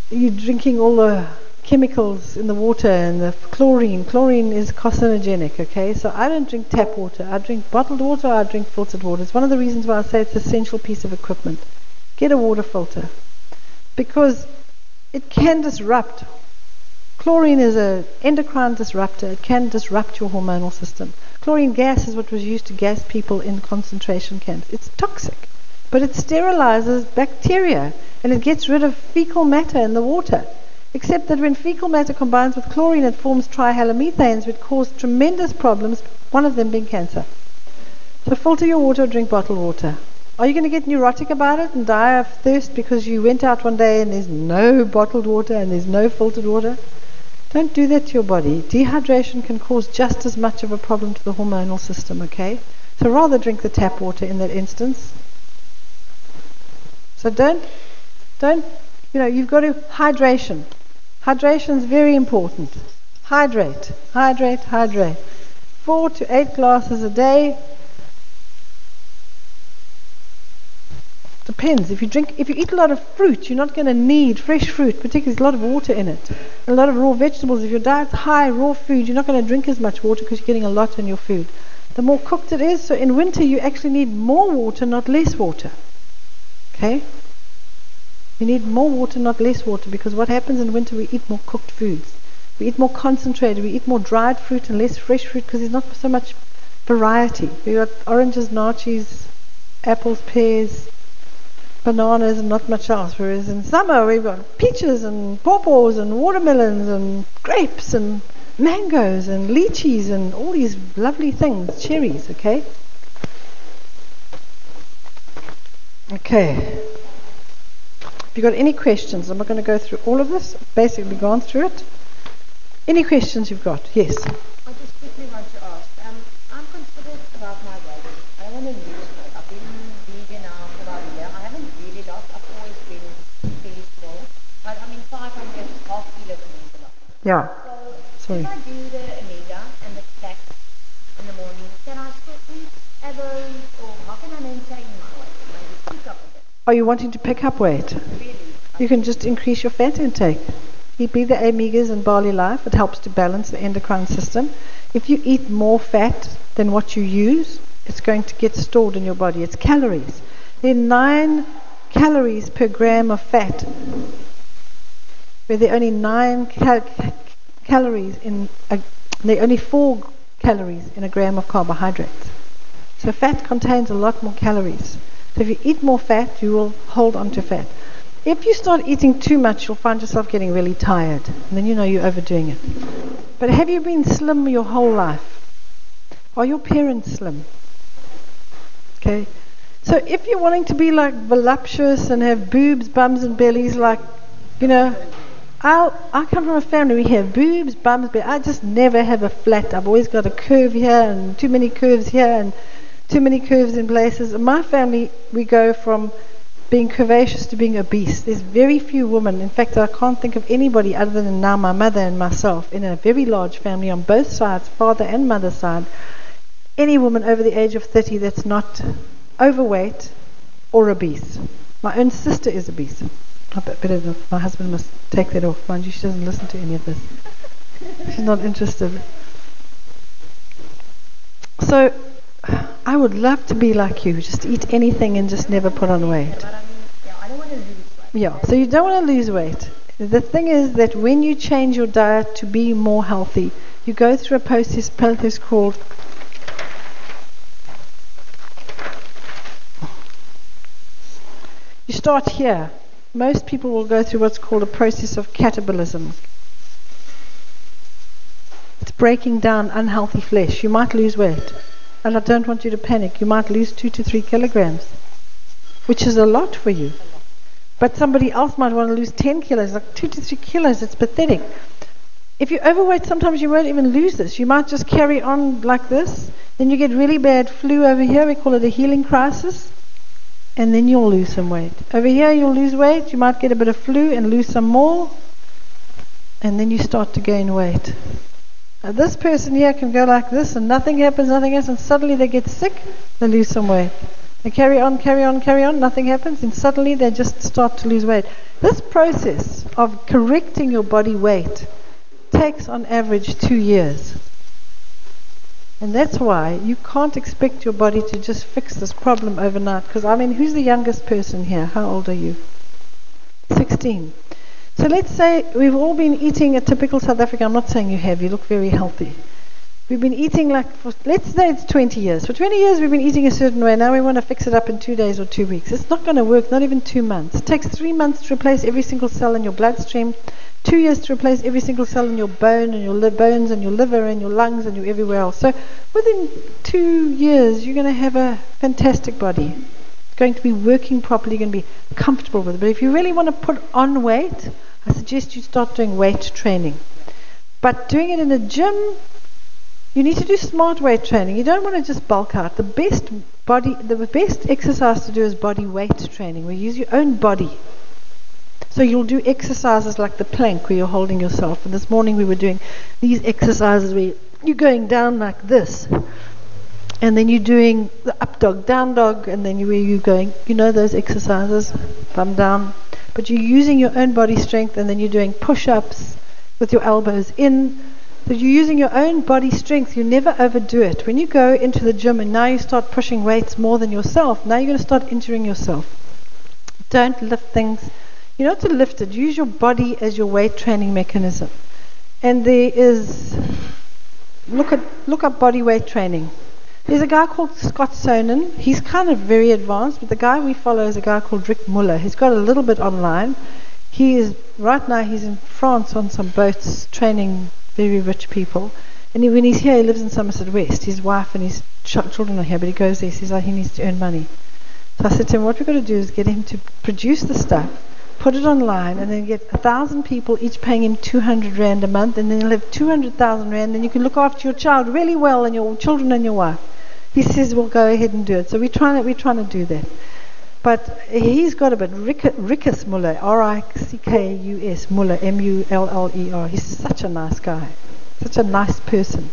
you're drinking all the chemicals in the water and the chlorine. Chlorine is carcinogenic, okay? So I don't drink tap water. I drink bottled water, I drink filtered water. It's one of the reasons why I say it's an essential piece of equipment. Get a water filter. Because it can disrupt. Chlorine is an endocrine disruptor. It can disrupt your hormonal system. Chlorine gas is what was used to gas people in concentration camps. It's toxic, but it sterilizes bacteria and it gets rid of fecal matter in the water. Except that when fecal matter combines with chlorine, it forms trihalomethanes, which cause tremendous problems, one of them being cancer. So filter your water, drink bottled water. Are you going to get neurotic about it and die of thirst because you went out one day and there's no bottled water and there's no filtered water? Don't do that to your body. Dehydration can cause just as much of a problem to the hormonal system, okay? So rather drink the tap water in that instance. So don't, don't, you know, you've got to, hydration. Hydration is very important. Hydrate, hydrate, hydrate. Four to eight glasses a day. Depends. If you drink, if you eat a lot of fruit, you're not going to need fresh fruit, particularly a lot of water in it. A lot of raw vegetables. If your diet's high raw food, you're not going to drink as much water because you're getting a lot in your food. The more cooked it is, so in winter you actually need more water, not less water. Okay? We need more water, not less water, because what happens in winter, we eat more cooked foods. We eat more concentrated. We eat more dried fruit and less fresh fruit because there's not so much variety. We've got oranges, naartjies, apples, pears, bananas, and not much else. Whereas in summer, we've got peaches and pawpaws and watermelons and grapes and mangoes and lychees and all these lovely things, cherries, okay? Okay you got any questions, I'm not going to go through all of this. basically gone through it. Any questions you've got? Yes. I just quickly want to ask. Um, I'm considered about my weight. I want to lose weight. I've been vegan now for about a year. I haven't really lost. I've always been fairly small. But I mean, 500 half kilos means a lot. Yeah. So Sorry. if I do the omega and the fat in the morning, can I still eat avos or how can I maintain my weight? Maybe pick up a bit. Are you wanting to pick up weight? You can just increase your fat intake. eat be the omegas and barley life. It helps to balance the endocrine system. If you eat more fat than what you use, it's going to get stored in your body. It's calories. There are nine calories per gram of fat, where there are only nine cal- calories in a, there are only four calories in a gram of carbohydrates. So fat contains a lot more calories. So if you eat more fat, you will hold on to fat. If you start eating too much, you'll find yourself getting really tired, and then you know you're overdoing it. But have you been slim your whole life? Are your parents slim? Okay. So if you're wanting to be like voluptuous and have boobs, bums, and bellies, like, you know, I I come from a family we have boobs, bums, but I just never have a flat. I've always got a curve here and too many curves here and too many curves in places. In my family, we go from being curvaceous to being obese. There's very few women. In fact, I can't think of anybody other than now my mother and myself in a very large family on both sides, father and mother side. Any woman over the age of 30 that's not overweight or obese. My own sister is obese. I bet better my husband must take that off. Mind you, she doesn't listen to any of this. She's not interested. So, I would love to be like you. Just eat anything and just never put on weight. But I mean, yeah, I don't want to lose weight. Yeah, so you don't want to lose weight. The thing is that when you change your diet to be more healthy, you go through a process, process called You start here. Most people will go through what's called a process of catabolism. It's breaking down unhealthy flesh. You might lose weight. And I don't want you to panic. You might lose two to three kilograms, which is a lot for you. But somebody else might want to lose 10 kilos, like two to three kilos. It's pathetic. If you're overweight, sometimes you won't even lose this. You might just carry on like this. Then you get really bad flu over here. We call it a healing crisis and then you'll lose some weight. Over here, you'll lose weight, you might get a bit of flu and lose some more, and then you start to gain weight. This person here can go like this, and nothing happens, nothing happens, and suddenly they get sick, they lose some weight. They carry on, carry on, carry on, nothing happens, and suddenly they just start to lose weight. This process of correcting your body weight takes on average two years. And that's why you can't expect your body to just fix this problem overnight. Because, I mean, who's the youngest person here? How old are you? 16. So let's say we've all been eating a typical South African. I'm not saying you have, you look very healthy. We've been eating like, for, let's say it's 20 years. For 20 years we've been eating a certain way. Now we want to fix it up in two days or two weeks. It's not going to work, not even two months. It takes three months to replace every single cell in your bloodstream two years to replace every single cell in your bone and your li- bones and your liver and your lungs and your everywhere else. So within two years, you're going to have a fantastic body. Going to be working properly. You're going to be comfortable with it. But if you really want to put on weight, I suggest you start doing weight training. But doing it in a gym, you need to do smart weight training. You don't want to just bulk out. The best body, the best exercise to do is body weight training. We use your own body so you'll do exercises like the plank where you're holding yourself. And this morning we were doing these exercises where you're going down like this. And then you're doing the up dog, down dog, and then you're going, you know those exercises, thumb down. But you're using your own body strength, and then you're doing push ups with your elbows in. So you're using your own body strength. You never overdo it. When you go into the gym and now you start pushing weights more than yourself, now you're going to start injuring yourself. Don't lift things you know, to lift it, use your body as your weight training mechanism. And there is, look at look up body weight training. There's a guy called Scott Sonnon. He's kind of very advanced, but the guy we follow is a guy called Rick Muller. He's got a little bit online. He is right now. He's in France on some boats training very rich people. And he, when he's here, he lives in Somerset West. His wife and his ch- children are here, but he goes there. He says oh, he needs to earn money. So I said to him, what we've got to do is get him to produce the stuff put it online, and then get a thousand people each paying him 200 rand a month, and then he'll have 200,000 rand, and you can look after your child really well and your children and your wife. He says, "We'll go ahead and do it." So we're trying to, we're trying to do that. But he's got a bit. Rick, Rickus Muller, R-I-C-K-U-S Muller, M-U-L-L-E-R. He's such a nice guy, such a nice person.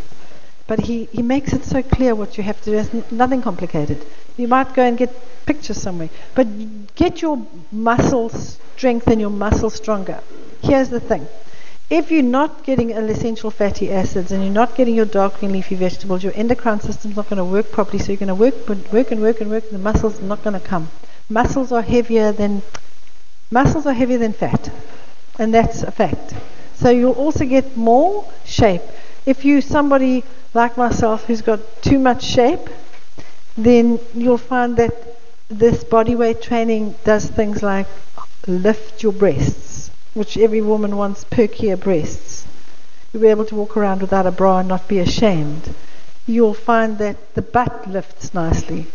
But he, he makes it so clear what you have to do. It's nothing complicated. You might go and get pictures somewhere, but get your muscles strength and your muscles stronger. Here's the thing. If you're not getting essential fatty acids and you're not getting your dark green leafy vegetables, your endocrine system's not going to work properly. So you're going to work, work and work and work, and the muscles are not going to come. Muscles are heavier than muscles are heavier than fat, and that's a fact. So you'll also get more shape. If you somebody like myself who's got too much shape, then you'll find that this body weight training does things like lift your breasts, which every woman wants perkier breasts. You'll be able to walk around without a bra and not be ashamed. You'll find that the butt lifts nicely.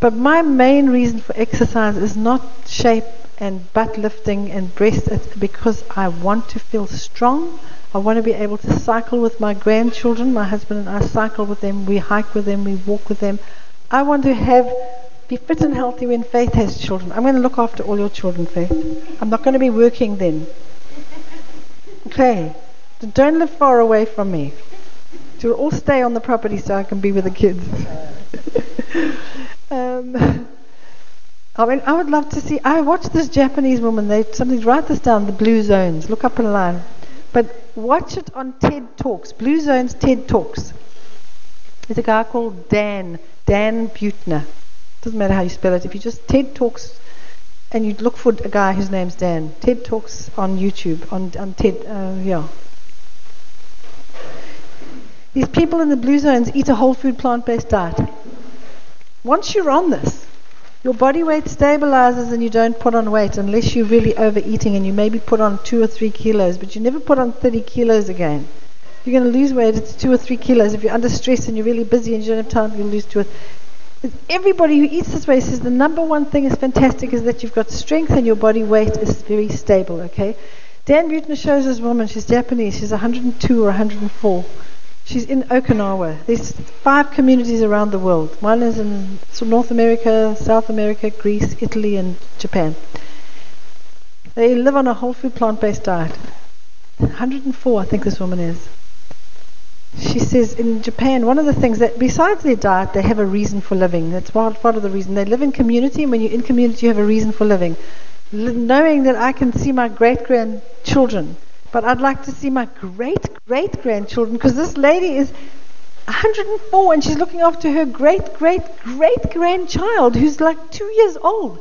But my main reason for exercise is not shape and butt lifting and breast it's because I want to feel strong. I want to be able to cycle with my grandchildren. My husband and I cycle with them. We hike with them. We walk with them. I want to have be fit and healthy when Faith has children. I'm going to look after all your children, Faith. I'm not going to be working then. Okay. Don't live far away from me. You'll all stay on the property so I can be with the kids. um, I mean, I would love to see. I watched this Japanese woman. They something. Write this down. The Blue Zones. Look up online. But watch it on TED Talks. Blue Zones TED Talks. There's a guy called Dan Dan Buettner. Doesn't matter how you spell it. If you just TED Talks, and you look for a guy whose name's Dan. TED Talks on YouTube. On on TED. Uh, yeah. These people in the blue zones eat a whole food plant-based diet. Once you're on this, your body weight stabilizes and you don't put on weight unless you're really overeating and you maybe put on two or three kilos, but you never put on 30 kilos again. You're going to lose weight, it's two or three kilos. If you're under stress and you're really busy and you don't have time, you'll lose two or Everybody who eats this way says the number one thing is fantastic is that you've got strength and your body weight is very stable, okay? Dan Buettner shows this woman, she's Japanese, she's 102 or 104. She's in Okinawa. There's five communities around the world. One is in North America, South America, Greece, Italy, and Japan. They live on a whole food plant based diet. 104, I think this woman is. She says in Japan, one of the things that, besides their diet, they have a reason for living. That's part, part of the reason. They live in community, and when you're in community, you have a reason for living. L- knowing that I can see my great grandchildren but I'd like to see my great great grandchildren because this lady is 104 and she's looking after her great great great grandchild who's like two years old.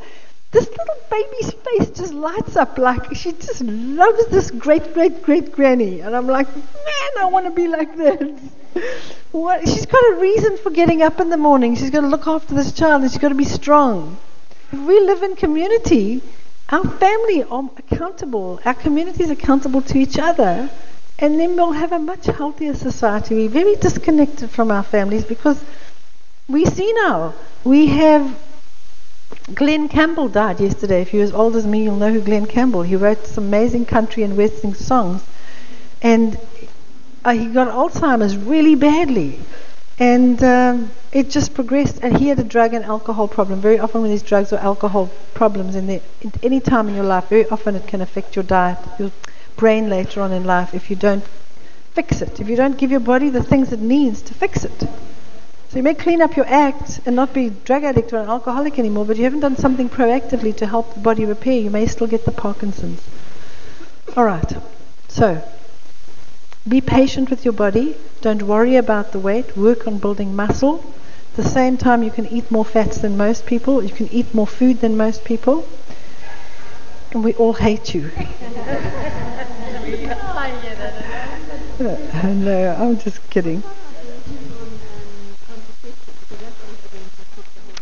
This little baby's face just lights up like she just loves this great great great granny. And I'm like, man, I want to be like this. what? She's got a reason for getting up in the morning. She's got to look after this child and she's got to be strong. If we live in community, our family are accountable, our community is accountable to each other, and then we'll have a much healthier society. We're very disconnected from our families because we see now, we have Glen Campbell died yesterday. If you're as old as me, you'll know who Glen Campbell. He wrote some amazing country and western songs, and uh, he got Alzheimer's really badly. And um, it just progressed. And he had a drug and alcohol problem. Very often, when there's drugs or alcohol problems in there, at any time in your life, very often it can affect your diet, your brain later on in life if you don't fix it. If you don't give your body the things it needs to fix it. So you may clean up your act and not be drug addict or an alcoholic anymore, but you haven't done something proactively to help the body repair. You may still get the Parkinson's. All right. So be patient with your body. Don't worry about the weight. Work on building muscle. At the same time, you can eat more fats than most people. You can eat more food than most people. And we all hate you. no, I'm just kidding.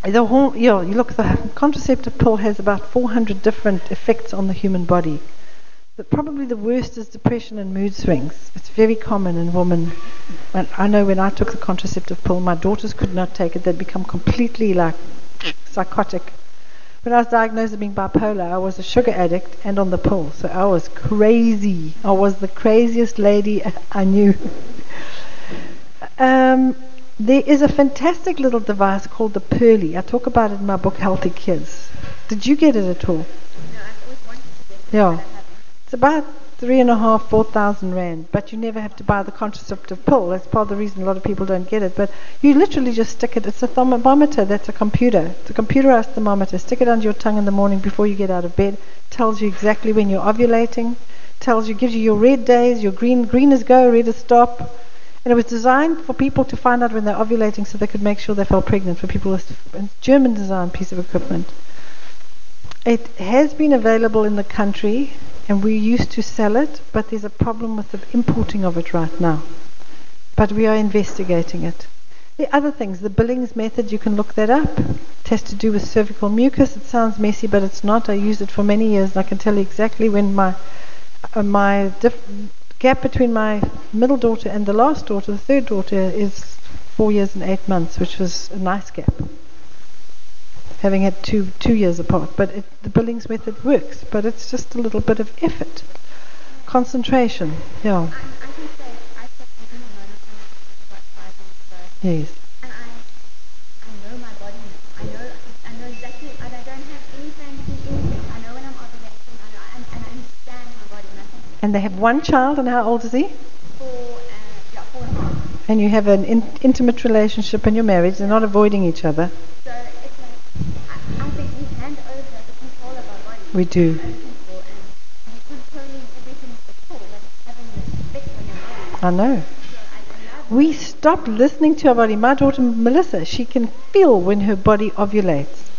The whole, yeah, you look, the contraceptive pill has about 400 different effects on the human body. But probably the worst is depression and mood swings. It's very common in women. And I know when I took the contraceptive pill, my daughters could not take it. They'd become completely like psychotic. When I was diagnosed as being bipolar, I was a sugar addict and on the pill. So I was crazy. I was the craziest lady I knew. um, there is a fantastic little device called the Pearly. I talk about it in my book, Healthy Kids. Did you get it at all? No, I've always wanted to get it. Yeah. It's about three and a half, four thousand rand, but you never have to buy the contraceptive pill. That's part of the reason a lot of people don't get it. But you literally just stick it. It's a thermometer. That's a computer. It's a computerized thermometer. Stick it under your tongue in the morning before you get out of bed. Tells you exactly when you're ovulating. tells you, gives you your red days, your green, green is go, red is stop. And it was designed for people to find out when they're ovulating so they could make sure they fell pregnant for people with a German designed piece of equipment. It has been available in the country and we used to sell it, but there's a problem with the importing of it right now. But we are investigating it. The other things, the Billings method, you can look that up. It has to do with cervical mucus. It sounds messy, but it's not. I used it for many years, and I can tell you exactly when my uh, my diff- gap between my middle daughter and the last daughter, the third daughter, is four years and eight months, which was a nice gap. Having had two two years apart, but it, the Billings method works, but it's just a little bit of effort, concentration. Yeah. Yes. And I, I know my body. I know, I know exactly. I don't have any fancy instincts. I know when I'm ovulating. I know, and, and I understand my body. Nothing. And they have one child, and how old is he? Four, uh, yeah, four and a half. And you have an in, intimate relationship in your marriage. They're not avoiding each other. So like I, I think we hand over the control of our body. We do. to other people, and you're controlling everything before, but having respect for your body. I know. So I, I love We stop listening to our body. My daughter Melissa, she can feel when her body ovulates.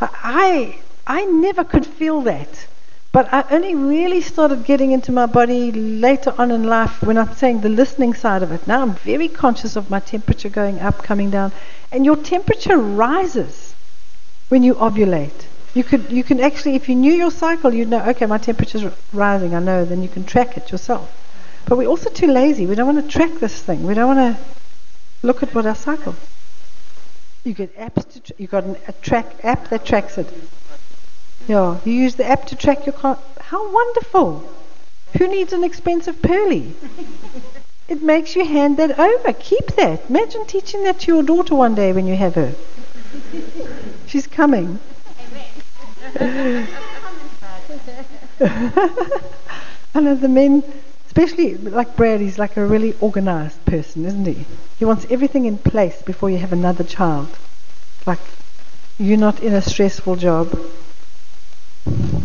I, I never could feel that. But I only really started getting into my body later on in life when I'm saying the listening side of it. Now I'm very conscious of my temperature going up, coming down. And your temperature rises when you ovulate. You could you can actually if you knew your cycle, you'd know, okay, my temperature's rising, I know, then you can track it yourself. But we're also too lazy. We don't want to track this thing. We don't want to look at what our cycle. You get apps to tra- you got an, a track app that tracks it. Yeah, you use the app to track your con- how wonderful. Who needs an expensive pearly? It makes you hand that over. Keep that. Imagine teaching that to your daughter one day when you have her. She's coming. I know the men, especially like Brad, he's like a really organized person, isn't he? He wants everything in place before you have another child. Like, you're not in a stressful job,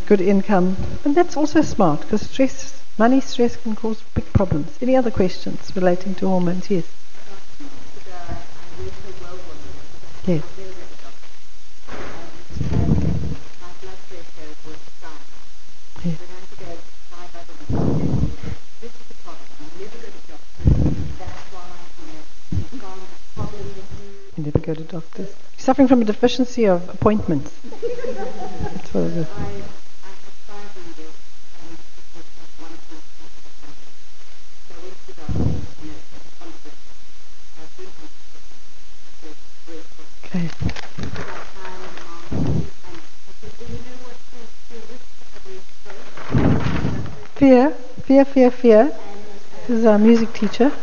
good income. And that's also smart because stress, money stress can cause big problems. Any other questions relating to hormones? Yes. Yes. You never go to doctors. You're suffering from a deficiency of appointments. That's what it is. Okay. Fear, fear, fear, fear. This is our music teacher.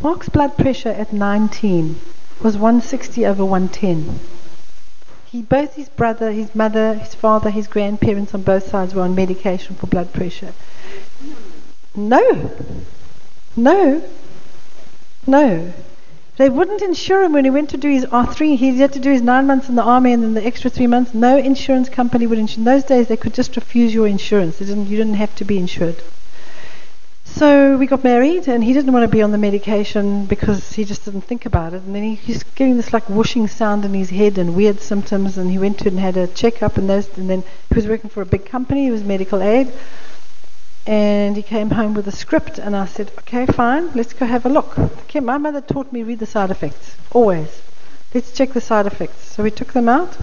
Mark's blood pressure at 19 was 160 over 110. He, both his brother, his mother, his father, his grandparents on both sides were on medication for blood pressure. No. No. No. They wouldn't insure him when he went to do his R3. He had to do his nine months in the army and then the extra three months. No insurance company would insure. In those days, they could just refuse your insurance. Didn't, you didn't have to be insured. So we got married, and he didn't want to be on the medication because he just didn't think about it. And then he, he's getting this like whooshing sound in his head and weird symptoms. And he went to and had a checkup, and those. And then he was working for a big company. He was medical aid, and he came home with a script. And I said, "Okay, fine, let's go have a look." Okay, my mother taught me read the side effects always. Let's check the side effects. So we took them out.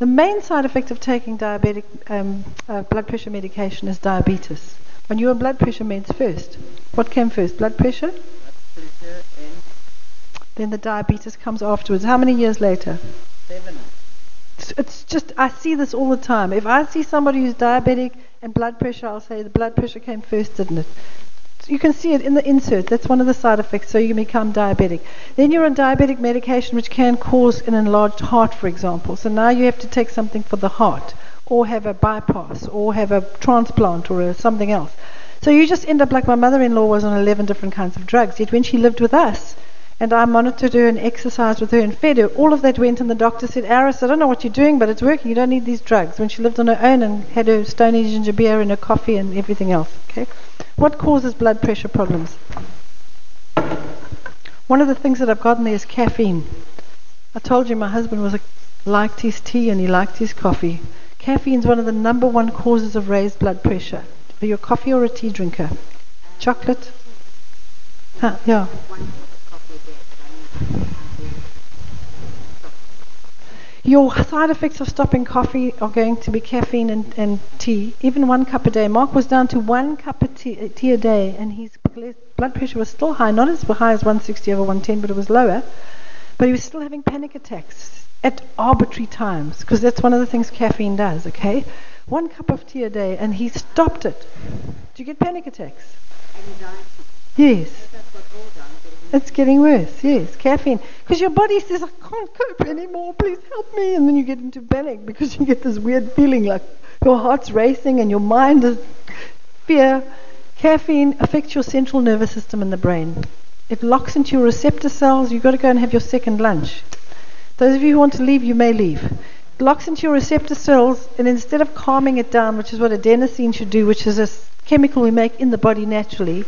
The main side effect of taking diabetic um, uh, blood pressure medication is diabetes. And your blood pressure meds first. What came first? Blood pressure? Then the diabetes comes afterwards. How many years later? Seven. It's, it's just, I see this all the time. If I see somebody who's diabetic and blood pressure, I'll say the blood pressure came first, didn't it? You can see it in the insert. That's one of the side effects, so you become diabetic. Then you're on diabetic medication, which can cause an enlarged heart, for example. So now you have to take something for the heart, or have a bypass, or have a transplant, or a, something else. So you just end up like my mother in law was on 11 different kinds of drugs. Yet when she lived with us, And I monitored her and exercised with her and fed her. All of that went, and the doctor said, Aris, I don't know what you're doing, but it's working. You don't need these drugs. When she lived on her own and had her Stoney ginger beer and her coffee and everything else. Okay? What causes blood pressure problems? One of the things that I've gotten there is caffeine. I told you my husband was a, liked his tea and he liked his coffee. Caffeine is one of the number one causes of raised blood pressure. Are you a coffee or a tea drinker? Chocolate? Huh, yeah. Your side effects of stopping coffee are going to be caffeine and, and tea, even one cup a day. Mark was down to one cup of tea, tea a day, and his blood pressure was still high, not as high as 160 over 110, but it was lower. But he was still having panic attacks at arbitrary times, because that's one of the things caffeine does, okay? One cup of tea a day, and he stopped it. Do you get panic attacks? Yes. It's getting worse, yes. Caffeine. Because your body says, I can't cope anymore, please help me. And then you get into panic because you get this weird feeling like your heart's racing and your mind is fear. Caffeine affects your central nervous system in the brain. It locks into your receptor cells. You've got to go and have your second lunch. Those of you who want to leave, you may leave. It locks into your receptor cells, and instead of calming it down, which is what adenosine should do, which is a chemical we make in the body naturally,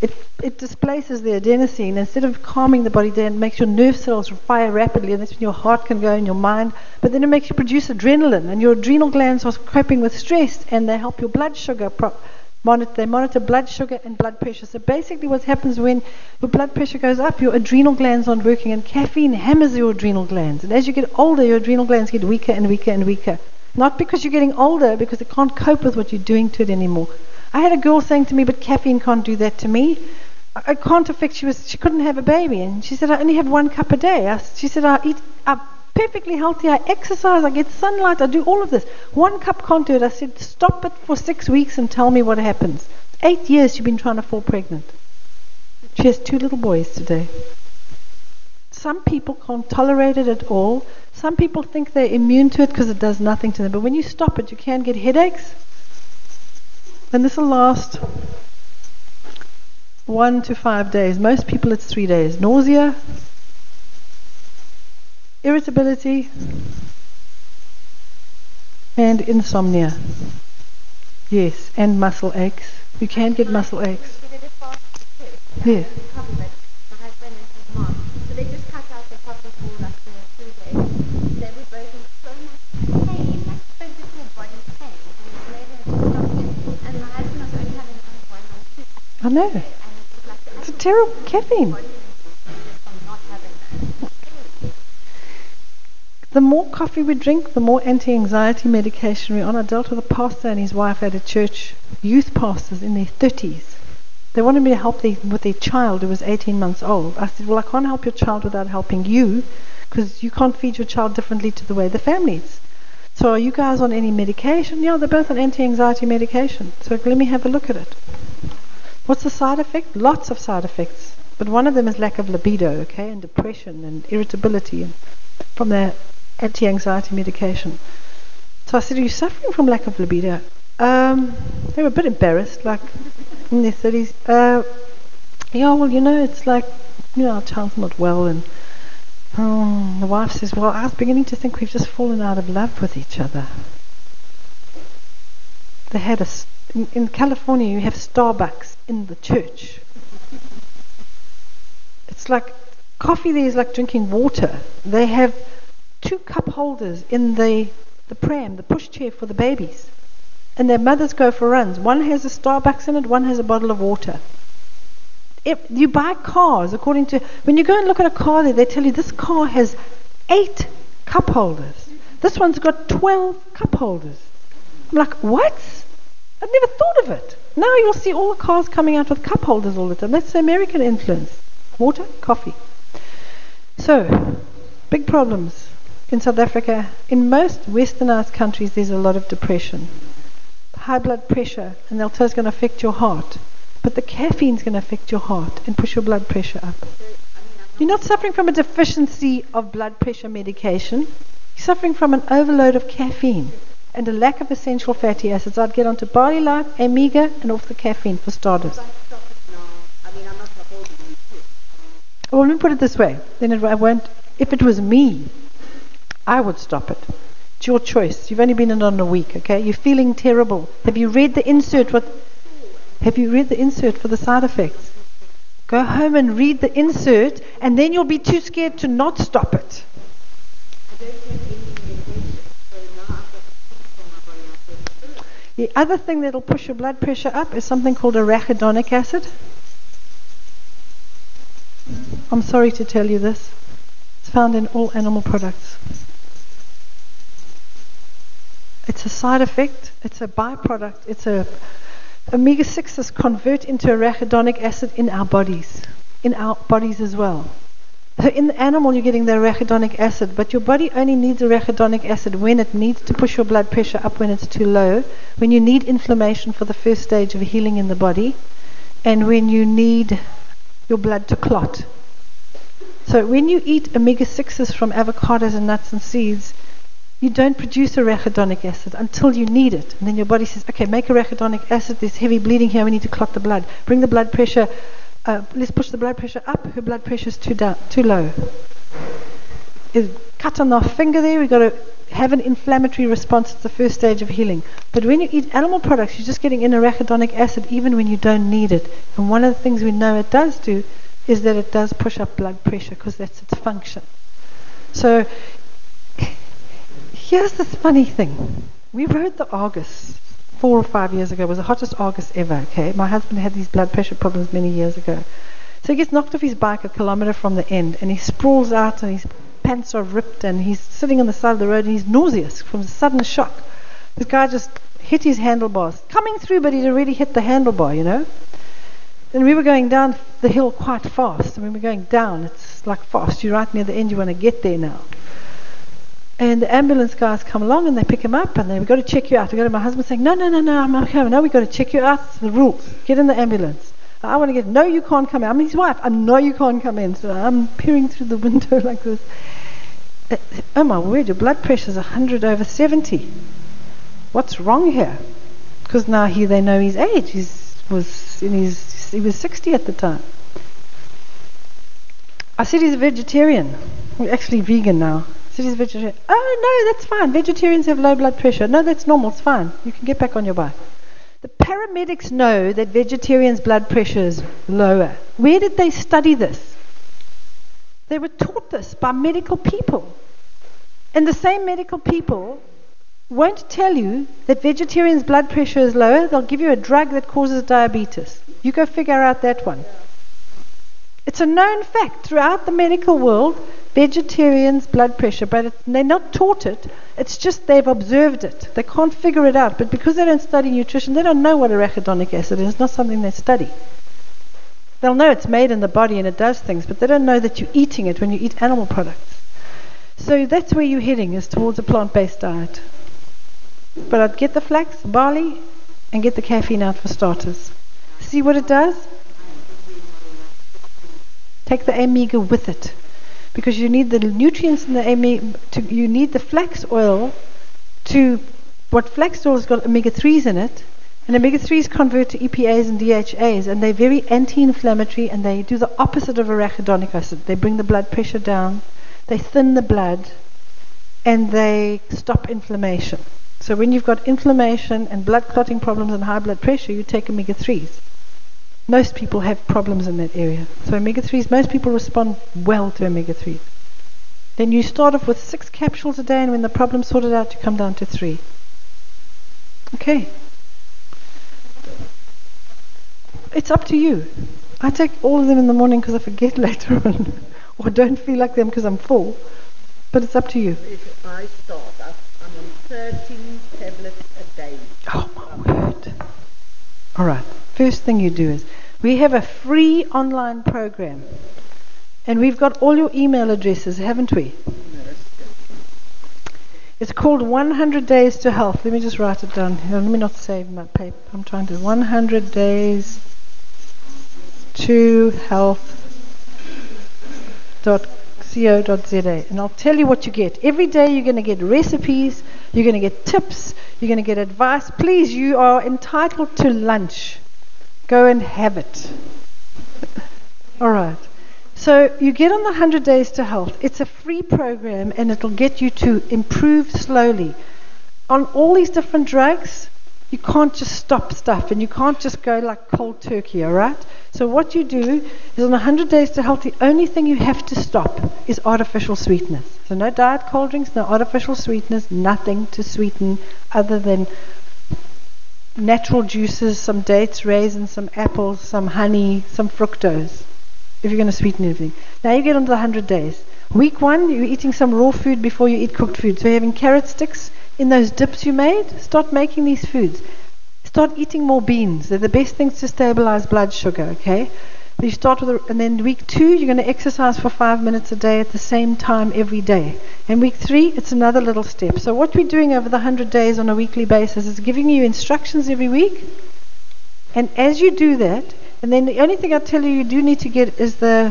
it, it displaces the adenosine. Instead of calming the body down, it makes your nerve cells fire rapidly, and that's when your heart can go in your mind. But then it makes you produce adrenaline, and your adrenal glands are coping with stress, and they help your blood sugar. Pro- monitor, they monitor blood sugar and blood pressure. So basically, what happens when your blood pressure goes up, your adrenal glands aren't working, and caffeine hammers your adrenal glands. And as you get older, your adrenal glands get weaker and weaker and weaker. Not because you're getting older, because it can't cope with what you're doing to it anymore. I had a girl saying to me, but caffeine can't do that to me. I can't affect. She was. She couldn't have a baby, and she said, I only have one cup a day. I, she said, I eat. I'm perfectly healthy. I exercise. I get sunlight. I do all of this. One cup can't do it. I said, stop it for six weeks and tell me what happens. Eight years you've been trying to fall pregnant. She has two little boys today. Some people can't tolerate it at all. Some people think they're immune to it because it does nothing to them. But when you stop it, you can get headaches, and this will last one to five days. Most people it's three days. Nausea, irritability, and insomnia. Yes, and muscle aches. You can get muscle aches. Yes. I know. It's a terrible caffeine. The more coffee we drink, the more anti-anxiety medication we're on. I dealt with a pastor and his wife at a church, youth pastors in their 30s. They wanted me to help them with their child who was 18 months old. I said, well, I can't help your child without helping you because you can't feed your child differently to the way the family is. So are you guys on any medication? Yeah, they're both on anti-anxiety medication. So let me have a look at it. What's the side effect? Lots of side effects. But one of them is lack of libido, okay, and depression and irritability and from the anti-anxiety medication. So I said, are you suffering from lack of libido? Um, they were a bit embarrassed, like in their 30s. Uh, yeah, well, you know, it's like, you know, our child's not well. And oh, the wife says, well, I was beginning to think we've just fallen out of love with each other. They had a in, in California, you have Starbucks in the church. It's like coffee there is like drinking water. They have two cup holders in the, the pram, the pushchair for the babies. And their mothers go for runs. One has a Starbucks in it, one has a bottle of water. If you buy cars, according to when you go and look at a car there, they tell you this car has eight cup holders. This one's got 12 cup holders. I'm like, what? I'd never thought of it. Now you'll see all the cars coming out with cup holders all the time. That's the American influence. Water, coffee. So, big problems in South Africa. In most westernized countries, there's a lot of depression, high blood pressure, and they'll tell it's going to affect your heart. But the caffeine's going to affect your heart and push your blood pressure up. You're not suffering from a deficiency of blood pressure medication. You're suffering from an overload of caffeine and a lack of essential fatty acids. I'd get onto Barley Life, Omega, and off the caffeine for starters. Well, let me put it this way. Then it, won't. If it was me, I would stop it. It's your choice. You've only been in on a week, okay? You're feeling terrible. Have you read the insert? What? Have you read the insert for the side effects? Go home and read the insert, and then you'll be too scared to not stop it. The other thing that'll push your blood pressure up is something called arachidonic acid. I'm sorry to tell you this. It's found in all animal products. It's a side effect, it's a byproduct, it's a omega 6s convert into arachidonic acid in our bodies, in our bodies as well. So in the animal, you're getting the arachidonic acid, but your body only needs arachidonic acid when it needs to push your blood pressure up when it's too low, when you need inflammation for the first stage of healing in the body, and when you need your blood to clot. So when you eat omega 6s from avocados and nuts and seeds, you don't produce arachidonic acid until you need it. And then your body says, okay, make arachidonic acid, there's heavy bleeding here, we need to clot the blood. Bring the blood pressure uh, let's push the blood pressure up. Her blood pressure is too down, too low. It's cut on our finger there. We've got to have an inflammatory response. It's the first stage of healing. But when you eat animal products, you're just getting in arachidonic acid even when you don't need it. And one of the things we know it does do is that it does push up blood pressure because that's its function. So here's this funny thing. We rode the Argus four or five years ago. It was the hottest August ever. Okay, my husband had these blood pressure problems many years ago. So he gets knocked off his bike a kilometre from the end, and he sprawls out, and his pants are ripped, and he's sitting on the side of the road, and he's nauseous from the sudden shock. This guy just hit his handlebars, coming through, but he'd already hit the handlebar, you know. And we were going down the hill quite fast. And when we're going down, it's like fast. You're right near the end. You want to get there now. And the ambulance guys come along and they pick him up and they, we've got to check you out. I go to my husband saying, no, no, no, no, I'm okay. No, we've got to check you out. It's the rules. Get in the ambulance. I want to get, no, you can't come in. I'm his wife. I know you can't come in. So I'm peering through the window like this. Uh, oh my word, your blood pressure is 100 over 70. What's wrong here? Because now he, they know his age. He was in his, he was 60 at the time. I said he's a vegetarian. We're actually vegan now. So vegetarian. Oh, no, that's fine. Vegetarians have low blood pressure. No, that's normal. It's fine. You can get back on your bike. The paramedics know that vegetarians' blood pressure is lower. Where did they study this? They were taught this by medical people. And the same medical people won't tell you that vegetarians' blood pressure is lower. They'll give you a drug that causes diabetes. You go figure out that one. It's a known fact throughout the medical world vegetarians' blood pressure, but it, they're not taught it. It's just they've observed it. They can't figure it out. But because they don't study nutrition, they don't know what arachidonic acid is. It's not something they study. They'll know it's made in the body and it does things, but they don't know that you're eating it when you eat animal products. So that's where you're heading, is towards a plant-based diet. But I'd get the flax, barley, and get the caffeine out for starters. See what it does? Take the omega with it because you need the nutrients in the to, you need the flax oil to what flax oil has got omega 3s in it and omega 3s convert to EPAs and DHAs and they're very anti-inflammatory and they do the opposite of arachidonic acid. They bring the blood pressure down they thin the blood and they stop inflammation. So when you've got inflammation and blood clotting problems and high blood pressure you take omega 3s most people have problems in that area. So omega 3s, most people respond well to omega 3s. Then you start off with six capsules a day, and when the problem's sorted out, you come down to three. Okay. It's up to you. I take all of them in the morning because I forget later on, or don't feel like them because I'm full. But it's up to you. If I start, I'm on 13 tablets a day. Oh my word. All right. First thing you do is we have a free online program. And we've got all your email addresses, haven't we? It's called 100 Days to Health. Let me just write it down. Let me not save my paper. I'm trying to. 100 Days to Health. Health.co.za. And I'll tell you what you get. Every day you're going to get recipes, you're going to get tips, you're going to get advice. Please, you are entitled to lunch. Go and have it. All right. So you get on the 100 Days to Health. It's a free program and it'll get you to improve slowly. On all these different drugs, you can't just stop stuff and you can't just go like cold turkey, all right? So what you do is on 100 Days to Health, the only thing you have to stop is artificial sweetness. So no diet cold drinks, no artificial sweetness, nothing to sweeten other than natural juices, some dates, raisins, some apples, some honey, some fructose if you're going to sweeten everything. Now you get on to the 100 days. Week one, you're eating some raw food before you eat cooked food. So you're having carrot sticks in those dips you made. Start making these foods. Start eating more beans. They're the best things to stabilize blood sugar, okay? You start with, a, and then week two, you're going to exercise for five minutes a day at the same time every day. And week three, it's another little step. So what we're doing over the 100 days on a weekly basis is giving you instructions every week. And as you do that, and then the only thing I tell you you do need to get is the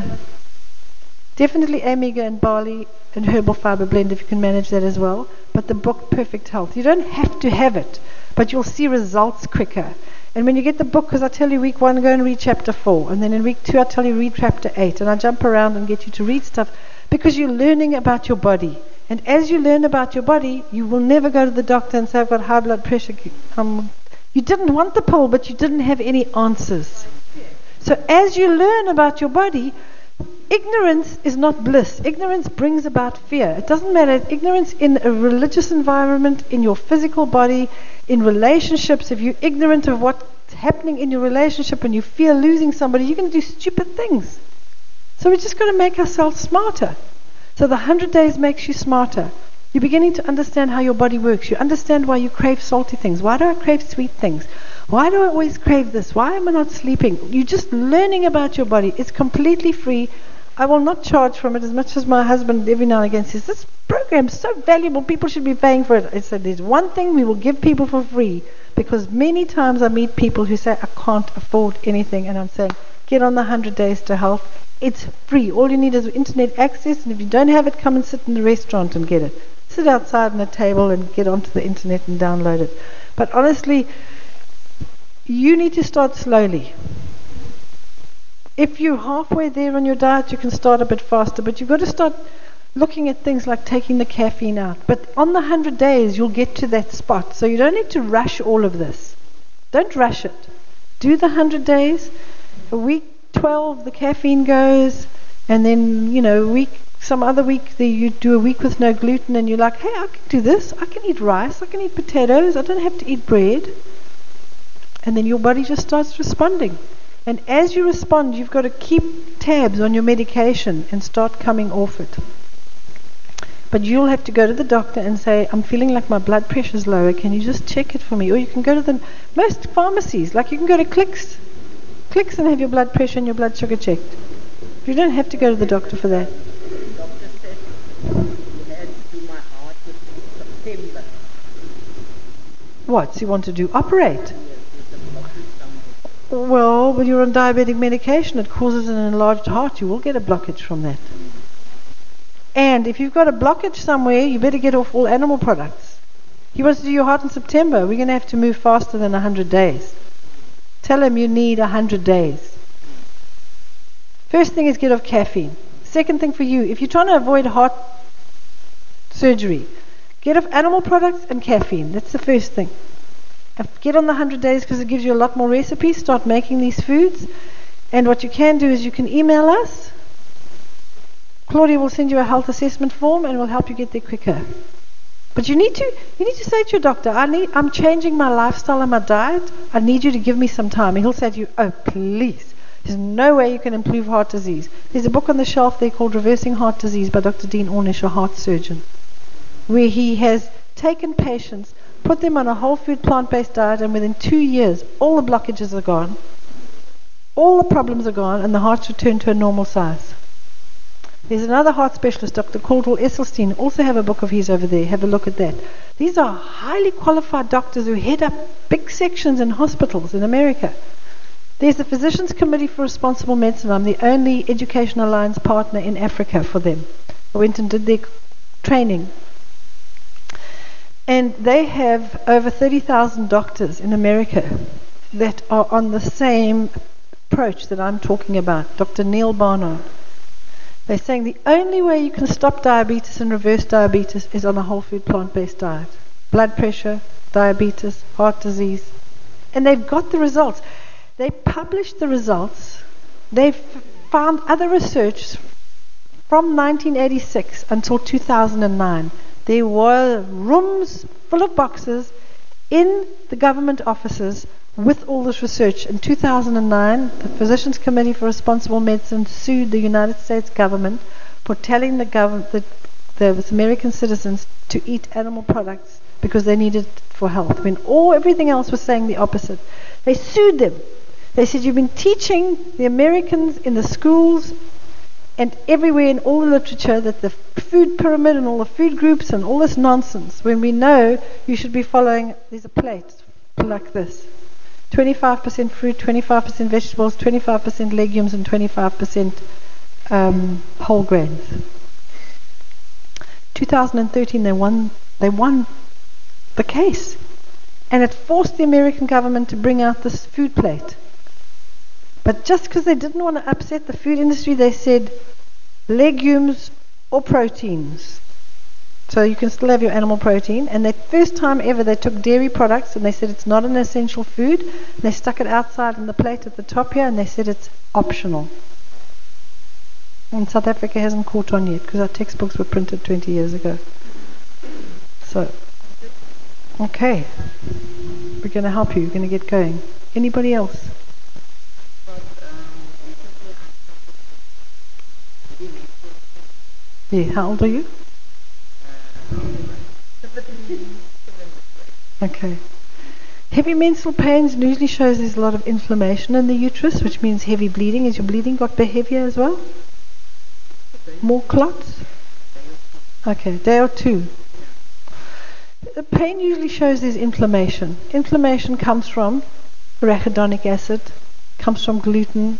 definitely omega and barley and herbal fiber blend if you can manage that as well. But the book Perfect Health. You don't have to have it, but you'll see results quicker. And when you get the book, because I tell you week one, go and read chapter four. And then in week two, I tell you read chapter eight. And I jump around and get you to read stuff because you're learning about your body. And as you learn about your body, you will never go to the doctor and say, I've got high blood pressure. Um, you didn't want the pill, but you didn't have any answers. So as you learn about your body, ignorance is not bliss. Ignorance brings about fear. It doesn't matter. Ignorance in a religious environment, in your physical body, in relationships, if you're ignorant of what's happening in your relationship and you fear losing somebody, you're going to do stupid things. So we're just got to make ourselves smarter. So the 100 days makes you smarter. You're beginning to understand how your body works. You understand why you crave salty things. Why do I crave sweet things? Why do I always crave this? Why am I not sleeping? You're just learning about your body. It's completely free. I will not charge from it as much as my husband every now and again says, This program is so valuable, people should be paying for it. I said, There's one thing we will give people for free because many times I meet people who say, I can't afford anything. And I'm saying, Get on the 100 Days to Health. It's free. All you need is internet access, and if you don't have it, come and sit in the restaurant and get it. Sit outside on a table and get onto the internet and download it. But honestly, you need to start slowly. If you're halfway there on your diet, you can start a bit faster, but you've got to start looking at things like taking the caffeine out. But on the 100 days, you'll get to that spot. So you don't need to rush all of this. Don't rush it. Do the 100 days. Week 12, the caffeine goes. And then, you know, week some other week the, you do a week with no gluten and you're like, hey, I can do this. I can eat rice. I can eat potatoes. I don't have to eat bread. And then your body just starts responding. And as you respond, you've got to keep tabs on your medication and start coming off it. But you'll have to go to the doctor and say, I'm feeling like my blood pressure's lower. Can you just check it for me? Or you can go to the most pharmacies, like you can go to Clicks, Clicks and have your blood pressure and your blood sugar checked. You don't have to go to the doctor for that. What? So you want to do operate? Yes, with the blockage down Well, when you're on diabetic medication, it causes an enlarged heart. You will get a blockage from that. And if you've got a blockage somewhere, you better get off all animal products. He wants to do your heart in September. We're going to have to move faster than 100 days. Tell him you need 100 days. First thing is get off caffeine. Second thing for you, if you're trying to avoid heart surgery, get off animal products and caffeine. That's the first thing. Get on the 100 days because it gives you a lot more recipes. Start making these foods. And what you can do is you can email us. Claudia will send you a health assessment form and will help you get there quicker. But you need to you need to say to your doctor, I need I'm changing my lifestyle and my diet. I need you to give me some time. And he'll say to you, Oh please. There's no way you can improve heart disease. There's a book on the shelf there called Reversing Heart Disease by Dr. Dean Ornish, a heart surgeon, where he has taken patients, put them on a whole food plant based diet, and within two years, all the blockages are gone, all the problems are gone, and the heart's returned to a normal size. There's another heart specialist, Dr. Caldwell Esselstyn, also have a book of his over there. Have a look at that. These are highly qualified doctors who head up big sections in hospitals in America. There's the Physicians Committee for Responsible Medicine. I'm the only Education Alliance partner in Africa for them. I went and did their training. And they have over 30,000 doctors in America that are on the same approach that I'm talking about. Dr. Neal Barnard They're saying the only way you can stop diabetes and reverse diabetes is on a whole food plant based diet. Blood pressure, diabetes, heart disease. And they've got the results. They published the results. They've found other research from 1986 until 2009. There were rooms full of boxes in the government offices with all this research. In 2009, the Physicians Committee for Responsible Medicine sued the United States government for telling the, gov- the, the American citizens to eat animal products because they needed it for health, when all everything else was saying the opposite. They sued them. They said, You've been teaching the Americans in the schools and everywhere in all the literature that the food pyramid and all the food groups and all this nonsense, when we know you should be following, there's a plate like this 25% fruit, 25% vegetables, 25% legumes, and 25% um, whole grains. 2013, they won, they won the case. And it forced the American government to bring out this food plate. But just because they didn't want to upset the food industry, they said legumes or proteins. So you can still have your animal protein. And the first time ever, they took dairy products and they said it's not an essential food. And they stuck it outside in the plate at the top here and they said it's optional. And South Africa hasn't caught on yet because our textbooks were printed 20 years ago. So, okay. We're going to help you. We're going to get going. Anybody else? Yeah, how old are you? Okay. Heavy menstrual pains usually shows there's a lot of inflammation in the uterus, which means heavy bleeding. Is your bleeding got behavior as well? More clots? Okay, day or two. The pain usually shows there's inflammation. Inflammation comes from arachidonic acid, comes from gluten.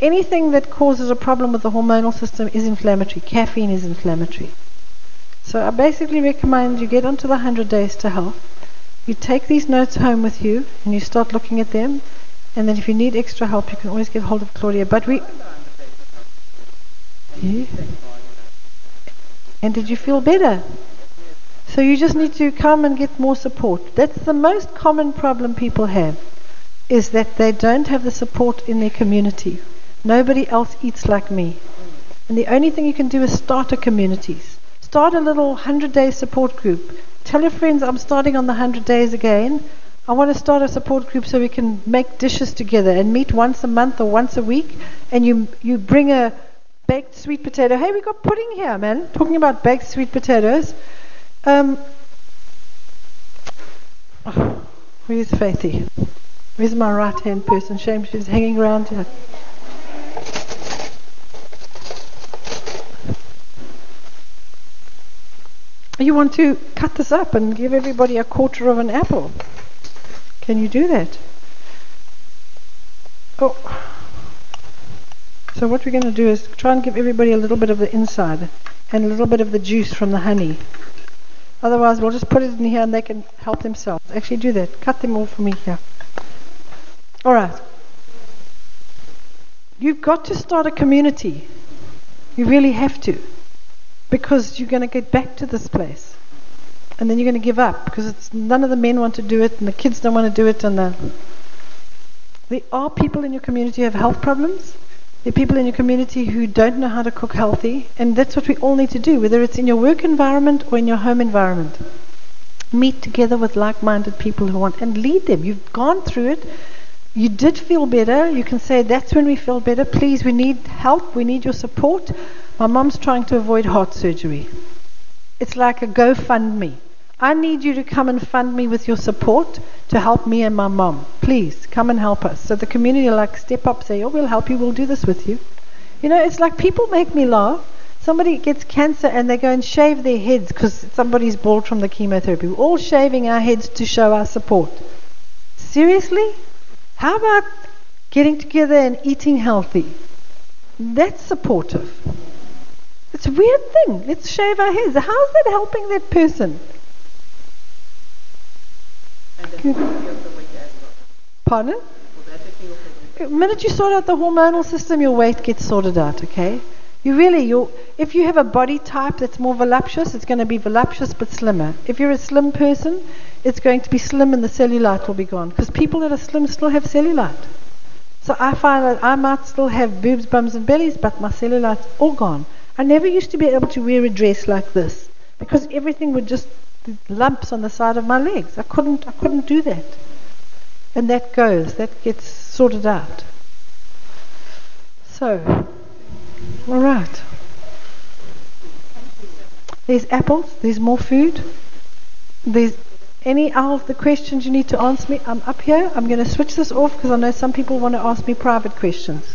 Anything that causes a problem with the hormonal system is inflammatory. Caffeine is inflammatory. So I basically recommend you get onto the 100 Days to Health. You take these notes home with you and you start looking at them. And then if you need extra help, you can always get hold of Claudia. But we. Yeah. And did you feel better? So you just need to come and get more support. That's the most common problem people have, is that they don't have the support in their community. Nobody else eats like me. And the only thing you can do is start a community. Start a little 100 day support group. Tell your friends I'm starting on the 100 days again. I want to start a support group so we can make dishes together and meet once a month or once a week. And you, you bring a baked sweet potato. Hey, we got pudding here, man. Talking about baked sweet potatoes. Um, oh, where's Faithy? Where's my right hand person? Shame she's hanging around here. You want to cut this up and give everybody a quarter of an apple. Can you do that? Oh. So what we're going to do is try and give everybody a little bit of the inside and a little bit of the juice from the honey. Otherwise, we'll just put it in here and they can help themselves. Actually, do that. Cut them all for me here. All right. You've got to start a community. You really have to because you're going to get back to this place. And then you're going to give up because it's, none of the men want to do it and the kids don't want to do it. And the, there are people in your community who have health problems. There are people in your community who don't know how to cook healthy. And that's what we all need to do, whether it's in your work environment or in your home environment. Meet together with like minded people who want and lead them. You've gone through it. You did feel better. You can say, That's when we feel better. Please, we need help. We need your support. My mom's trying to avoid heart surgery. It's like a GoFundMe. I need you to come and fund me with your support to help me and my mom. Please come and help us. So the community like step up, say, Oh, we'll help you, we'll do this with you. You know, it's like people make me laugh. Somebody gets cancer and they go and shave their heads because somebody's bald from the chemotherapy. We're all shaving our heads to show our support. Seriously? How about getting together and eating healthy? That's supportive. It's a weird thing. Let's shave our heads. How's that helping that person? Pardon? The minute you sort out the hormonal system, your weight gets sorted out, okay? You really, you if you have a body type that's more voluptuous, it's going to be voluptuous but slimmer. If you're a slim person, it's going to be slim and the cellulite will be gone. Because people that are slim still have cellulite. So I find that I might still have boobs, bums, and bellies, but my cellulite's all gone. I never used to be able to wear a dress like this because everything would just lumps on the side of my legs. I couldn't, I couldn't do that. And that goes, that gets sorted out. So, all right. There's apples. There's more food. There's any of the questions you need to answer me. I'm up here. I'm going to switch this off because I know some people want to ask me private questions.